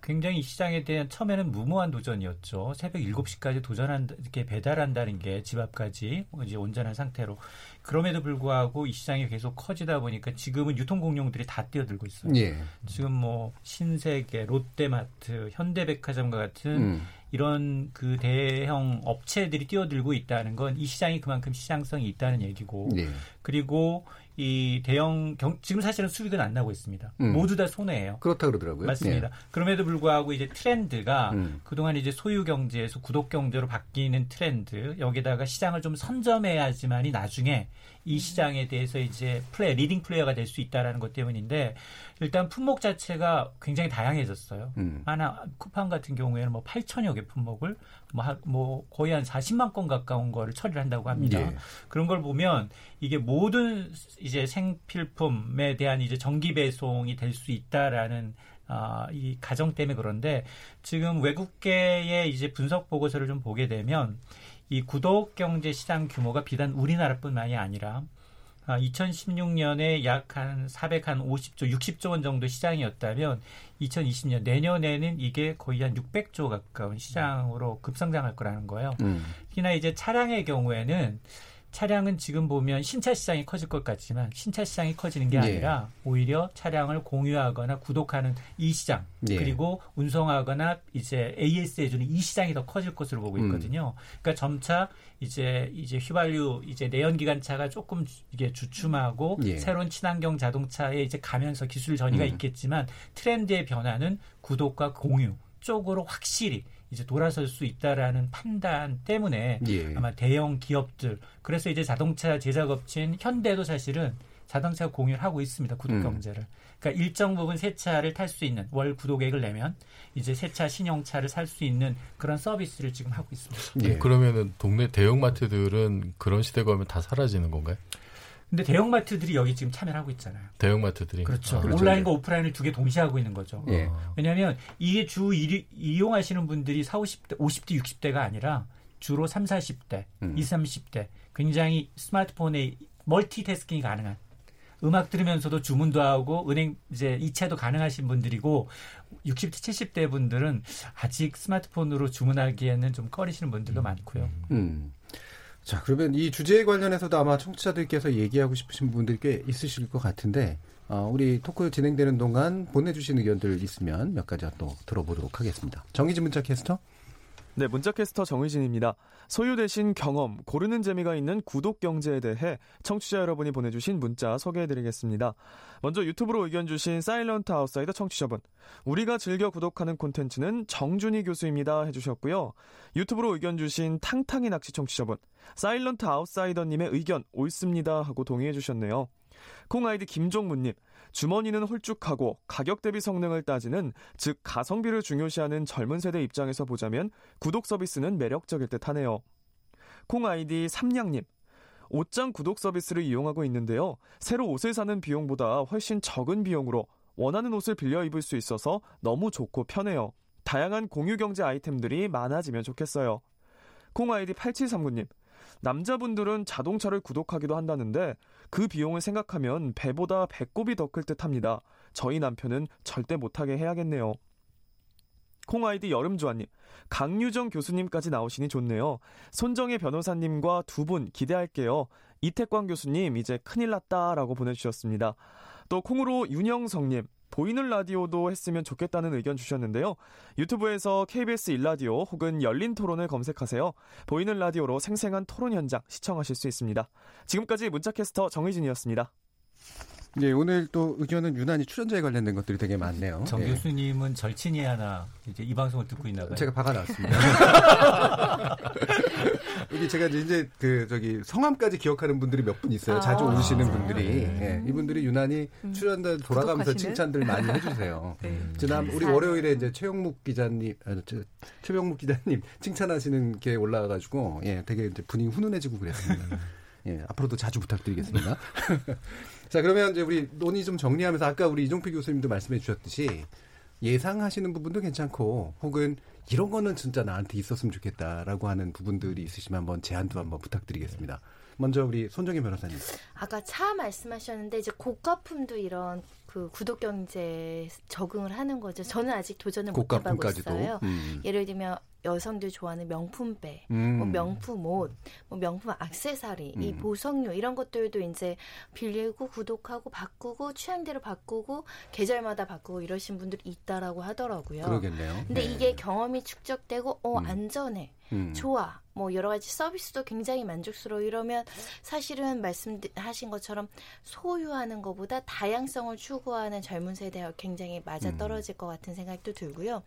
굉장히 이 시장에 대한 처음에는 무모한 도전이었죠. 새벽 7시까지 도전한 이렇게 배달한다는 게 집 앞까지 이제 온전한 상태로 그럼에도 불구하고 이 시장이 계속 커지다 보니까 지금은 유통 공룡들이 다 뛰어들고 있어요. 예. 지금 뭐 신세계, 롯데마트, 현대백화점과 같은 음. 이런 그 대형 업체들이 뛰어들고 있다는 건 이 시장이 그만큼 시장성이 있다는 얘기고 예. 그리고 이 대형 경, 지금 사실은 수익은 안 나고 있습니다. 음. 모두 다 손해예요. 그렇다 그러더라고요. 맞습니다. 예. 그럼에도 불구하고 이제 트렌드가 음. 그동안 이제 소유 경제에서 구독 경제로 바뀌는 트렌드 여기다가 시장을 좀 선점해야지만이 나중에 이 시장에 대해서 이제 플레이 leading player가 될 수 있다라는 것 때문인데 일단 품목 자체가 굉장히 다양해졌어요. 음. 하나 쿠팡 같은 경우에는 뭐 8천여 개 품목을 뭐, 하- 뭐 거의 한 40만 건 가까운 거를 처리를 한다고 합니다. 예. 그런 걸 보면 이게 모든 이제 생필품에 대한 이제 정기 배송이 될 수 있다라는 아, 이 가정 때문에 그런데 지금 외국계의 이제 분석 보고서를 좀 보게 되면 이 구독 경제 시장 규모가 비단 우리나라뿐만이 아니라 아, 2016년에 약 한 450조, 60조 원 정도 시장이었다면 2020년 내년에는 이게 거의 한 600조 가까운 시장으로 급성장할 거라는 거예요. 음. 특히나 이제 차량의 경우에는 차량은 지금 보면 신차 시장이 커질 것 같지만 신차 시장이 커지는 게 예. 아니라 오히려 차량을 공유하거나 구독하는 이 시장 예. 그리고 운송하거나 이제 AS 해주는 이 시장이 더 커질 것으로 보고 음. 있거든요. 그러니까 점차 이제 이제 휘발유 이제 내연기관차가 조금 이게 주춤하고 예. 새로운 친환경 자동차에 이제 가면서 기술 전이가 음. 있겠지만 트렌드의 변화는 구독과 공유 쪽으로 확실히 이제 돌아설 수 있다라는 판단 때문에 예. 아마 대형 기업들 그래서 이제 자동차 제작업체인 현대도 사실은 자동차 공유를 하고 있습니다 구독 음. 경제를 그러니까 일정 부분 새 차를 탈 수 있는 월 구독액을 내면 이제 새 차 신형차를 살 수 있는 그런 서비스를 지금 하고 있습니다. 예. 그러면은 동네 대형마트들은 그런 시대가 오면 다 사라지는 건가요? 근데 대형마트들이 여기 지금 참여를 하고 있잖아요. 대형마트들이 그렇죠. 아, 온라인과 오프라인을 두 개 동시에 하고 있는 거죠. 예. 왜냐하면 이게 주 일, 이용하시는 분들이 4, 50대, 50대, 60대가 아니라 주로 3, 40대, 음. 20, 30대 굉장히 스마트폰에 멀티태스킹이 가능한 음악 들으면서도 주문도 하고 은행 이제 이체도 가능하신 분들이고 60대, 70대 분들은 아직 스마트폰으로 주문하기에는 좀 꺼리시는 분들도 많고요. 음. 자, 그러면 이 주제에 관련해서도 아마 청취자들께서 얘기하고 싶으신 분들이 꽤 있으실 것 같은데, 어, 우리 토크 진행되는 동안 보내주신 의견들 있으면 몇 가지 또 들어보도록 하겠습니다. 정의진 문자 캐스터? 네, 문자캐스터 정의진입니다. 소유 대신 경험, 고르는 재미가 있는 구독 경제에 대해 청취자 여러분이 보내주신 문자 소개해드리겠습니다. 먼저 유튜브로 의견 주신 사일런트 아웃사이더 청취자분. 우리가 즐겨 구독하는 콘텐츠는 정준희 교수입니다 해주셨고요. 유튜브로 의견 주신 탕탕이 낚시 청취자분. 사일런트 아웃사이더님의 의견 옳습니다 하고 동의해주셨네요. 콩 아이디 김종문님. 주머니는 홀쭉하고 가격 대비 성능을 따지는 즉 가성비를 중요시하는 젊은 세대 입장에서 보자면 구독 서비스는 매력적일 듯 하네요. 콩 아이디 삼냥님. 옷장 구독 서비스를 이용하고 있는데요. 새로 옷을 사는 비용보다 훨씬 적은 비용으로 원하는 옷을 빌려 입을 수 있어서 너무 좋고 편해요. 다양한 공유 경제 아이템들이 많아지면 좋겠어요. 콩 아이디 8739님. 남자분들은 자동차를 구독하기도 한다는데 그 비용을 생각하면 배보다 배꼽이 더 클 듯 합니다. 저희 남편은 절대 못하게 해야겠네요. 콩 아이디 여름조아님, 강유정 교수님까지 나오시니 좋네요. 손정혜 변호사님과 두 분 기대할게요. 이태광 교수님 이제 큰일 났다라고 보내주셨습니다. 또 콩으로 윤영성님, 보이는 라디오도 했으면 좋겠다는 의견 주셨는데요. 유튜브에서 KBS 일라디오 혹은 열린 토론을 검색하세요. 보이는 라디오로 생생한 토론 현장 시청하실 수 있습니다. 지금까지 문자캐스터 정희진이었습니다. 네, 오늘 또 의견은 유난히 출연자에 관련된 것들이 되게 많네요. 정 예. 교수님은 절친이 하나 이제 이 방송을 듣고 있나 봐요. 제가 박아놨습니다. 여기 제가 이제 그 저기 성함까지 기억하는 분들이 몇 분 있어요. 자주 아, 오시는 진짜요? 분들이 네. 예, 이분들이 유난히 출연자 돌아가면서 구독하시는? 칭찬들 많이 해주세요. 네. 지난 우리. 월요일에 이제 최영묵 기자님, 아, 저, 최병묵 기자님 칭찬하시는 게 올라와가지고 예, 되게 이제 분위기 훈훈해지고 그랬습니다. 예, 앞으로도 자주 부탁드리겠습니다. 자, 그러면 이제 우리 논의 좀 정리하면서 아까 우리 이종필 교수님도 말씀해 주셨듯이 예상하시는 부분도 괜찮고 혹은 이런 거는 진짜 나한테 있었으면 좋겠다라고 하는 부분들이 있으시면 한번 제안도 한번 부탁드리겠습니다. 먼저 우리 손정희 변호사님. 아까 차 말씀하셨는데 이제 고가품도 이런 그 구독 경제 적응을 하는 거죠. 저는 아직 도전을 못 해보고. 있어요. 음. 예를 들면 여성들 좋아하는 명품배, 음. 뭐 명품 옷, 뭐 명품 액세서리, 이 음. 보석류 이런 것들도 이제 빌리고 구독하고 바꾸고 취향대로 바꾸고 계절마다 바꾸고 이러신 분들이 있다라고 하더라고요. 그러겠네요. 근데 네. 이게 경험이 축적되고 어 음. 안전해. 음. 좋아. 뭐 여러 가지 서비스도 굉장히 만족스러워 이러면 사실은 말씀하신 것처럼 소유하는 것보다 다양성을 추구하는 젊은 세대와 굉장히 맞아 떨어질 것 같은 생각도 들고요.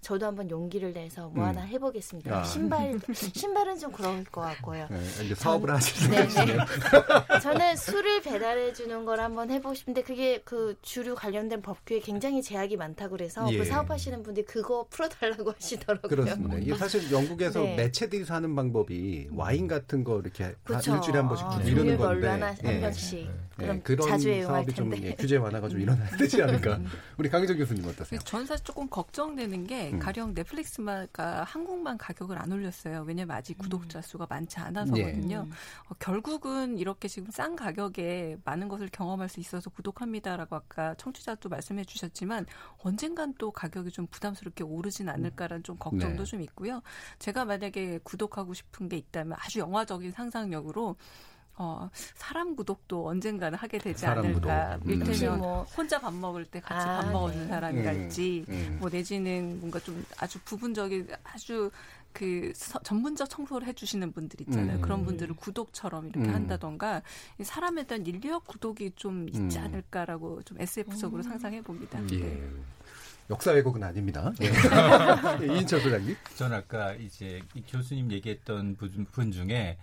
저도 한번 용기를 내서 뭐 음. 하나 해보겠습니다. 아. 신발 신발은 좀 그럴 것 같고요. 네, 이제 사업을 전- 하실 네네. 생각이시네요. 저는 술을 배달해 주는 걸 한번 해보고 싶은데 그게 그 주류 관련된 법규에 굉장히 제약이 많다 그래서 예. 그 사업하시는 분들이 그거 풀어달라고 하시더라고요. 그렇습니다. 이게 사실 영국에서 네. 매체들이 사는 방법이 와인 같은 거 이렇게 한. 일주일에 한 번씩 아, 쭉 이러는 종류별로 건데 하나, 한 번씩. 그럼 그런 자주 사업이 좀 텐데. 예, 규제 완화가 좀 일어나야 되지 않을까. 우리 강희정 교수님 어떠세요? 사실 조금 걱정되는 게 음. 가령 넷플릭스가 한국만 가격을 안 올렸어요. 왜냐면 아직 구독자 수가 많지 않아서거든요. 예. 어, 결국은 이렇게 지금 싼 가격에 많은 것을 경험할 수 있어서 구독합니다라고 아까 청취자도 말씀해 주셨지만 언젠간 또 가격이 좀 부담스럽게 오르진 않을까라는 좀 걱정도 네. 좀 있고요. 제가 만약에 구독 하고 싶은 게 있다면 아주 영화적인 상상력으로 어, 사람 구독도 언젠가는 하게 되지 않을까. 구독. 음. 혹시 일테면 뭐 혼자 밥 먹을 때 같이 아, 밥 먹는 네. 사람이랄지, 음, 음. 뭐 내지는 뭔가 좀 아주 부분적인 아주 그 서- 전문적 청소를 해주시는 분들 있잖아요. 음. 그런 분들을 구독처럼 이렇게 음. 한다던가 이 사람에 대한 인력 구독이 좀 있지 음. 않을까라고 좀 SF적으로 상상해 봅니다. 예. 역사 왜곡은 아닙니다. 예. 예, 이인철 소장님. 저는 아까 이제 이 교수님 얘기했던 분, 분 중에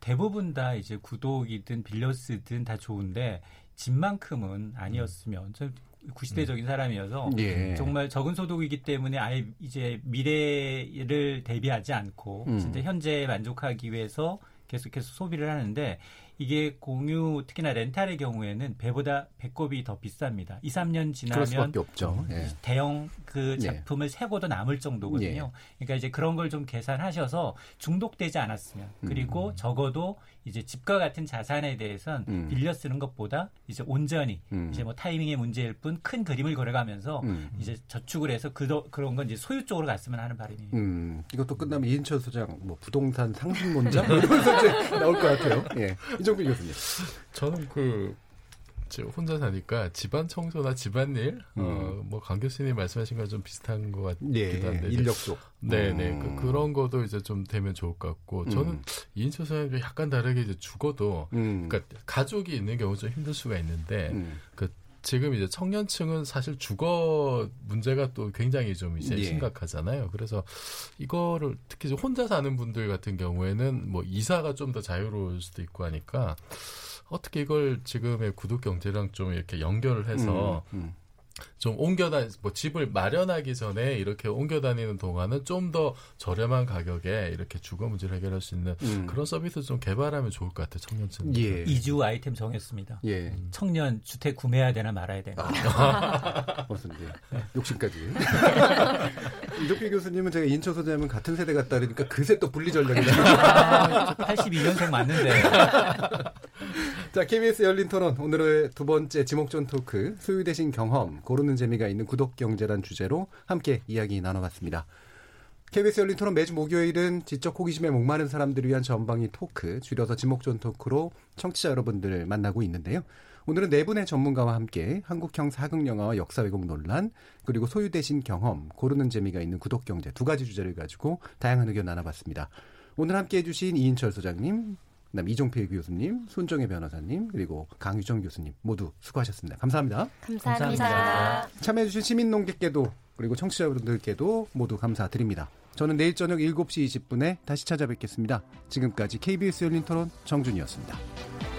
대부분 다 이제 구독이든 빌려 쓰든 다 좋은데 집만큼은 아니었으면 저 구시대적인 사람이어서 예. 정말 적은 소득이기 때문에 아예 이제 미래를 대비하지 않고 음. 진짜 현재에 만족하기 위해서 계속해서 소비를 하는데 이게 공유 특히나 렌탈의 경우에는 배보다 배꼽이 더 비쌉니다. 2, 3년 그럴 지나면. 예. 대형 그 예. 작품을 세고도 남을 정도거든요. 그러니까 이제 그런 걸 좀 계산하셔서 중독되지 않았으면 그리고 적어도 이제 집과 같은 자산에 대해선 음. 빌려 쓰는 것보다 이제 온전히 음. 이제 뭐 타이밍의 문제일 뿐 큰 그림을 그려가면서 음. 이제 저축을 해서 그 그런 건 이제 소유 쪽으로 갔으면 하는 바람이에요. 음, 이것도 끝나면 이인철 소장, 뭐, 부동산 상승론자? 뭐 이러면서 이제 나올 것 같아요. 예. 이정필 교수님. 저는 그, 저 혼자 사니까 집안 청소나 집안일, 어, 뭐, 강 교수님 말씀하신 거랑 좀 비슷한 것 같기도 음. 예, 한데. 이제 인력 쪽. 네네. 음. 그, 그런 것도 이제 좀 되면 좋을 것 같고. 저는 음. 이인철 선생님과 약간 다르게 이제 죽어도, 음. 그러니까 가족이 있는 경우 좀 힘들 수가 있는데, 음. 그, 지금 이제 청년층은 사실 주거 문제가 또 굉장히 좀 이제 예. 심각하잖아요. 그래서 이거를 특히 이제 혼자 사는 분들 같은 경우에는 뭐 이사가 좀 더 자유로울 수도 있고 하니까 어떻게 이걸 지금의 구독 경제랑 좀 이렇게 연결을 해서 음, 음. 좀 옮겨 다니, 뭐 집을 마련하기 전에 이렇게 옮겨 다니는 동안은 좀 더 저렴한 가격에 이렇게 주거 문제를 해결할 수 있는 음. 그런 서비스 좀 개발하면 좋을 것 같아요, 청년층. 예. 이주 아이템 정했습니다. 예. 청년 주택 구매해야 되나 말아야 되나. 무슨 예. 욕심까지. 이덕필 교수님은 제가 인천 소장님은 같은 세대 같다 그러니까 그새 또 분리 전략이다. 아, 82년생 맞는데. 자, KBS 열린 토론 오늘의 두 번째 지목전 토크 소유 대신 경험 고르는 재미가 있는 구독 경제란 주제로 함께 이야기 나눠봤습니다. KBS 열린 토론 매주 목요일은 지적 호기심에 목마른 사람들을 위한 전방위 토크, 줄여서 지목전 토크로 청취자 여러분들을 만나고 있는데요. 오늘은 네 분의 전문가와 함께 한국형 사극 영화와 역사 왜곡 논란 그리고 소유되신 경험 고르는 재미가 있는 구독 경제 두 가지 주제를 가지고 다양한 의견 나눠봤습니다. 오늘 함께 해주신 이인철 소장님, 그다음 이종필 교수님, 손정혜 변호사님 그리고 강유정 교수님 모두 수고하셨습니다. 감사합니다. 감사합니다. 감사합니다. 참여해주신 시민농객께도 그리고 청취자분들께도 모두 감사드립니다. 저는 내일 저녁 7시 20분에 다시 찾아뵙겠습니다. 지금까지 KBS 열린 토론 정준이었습니다.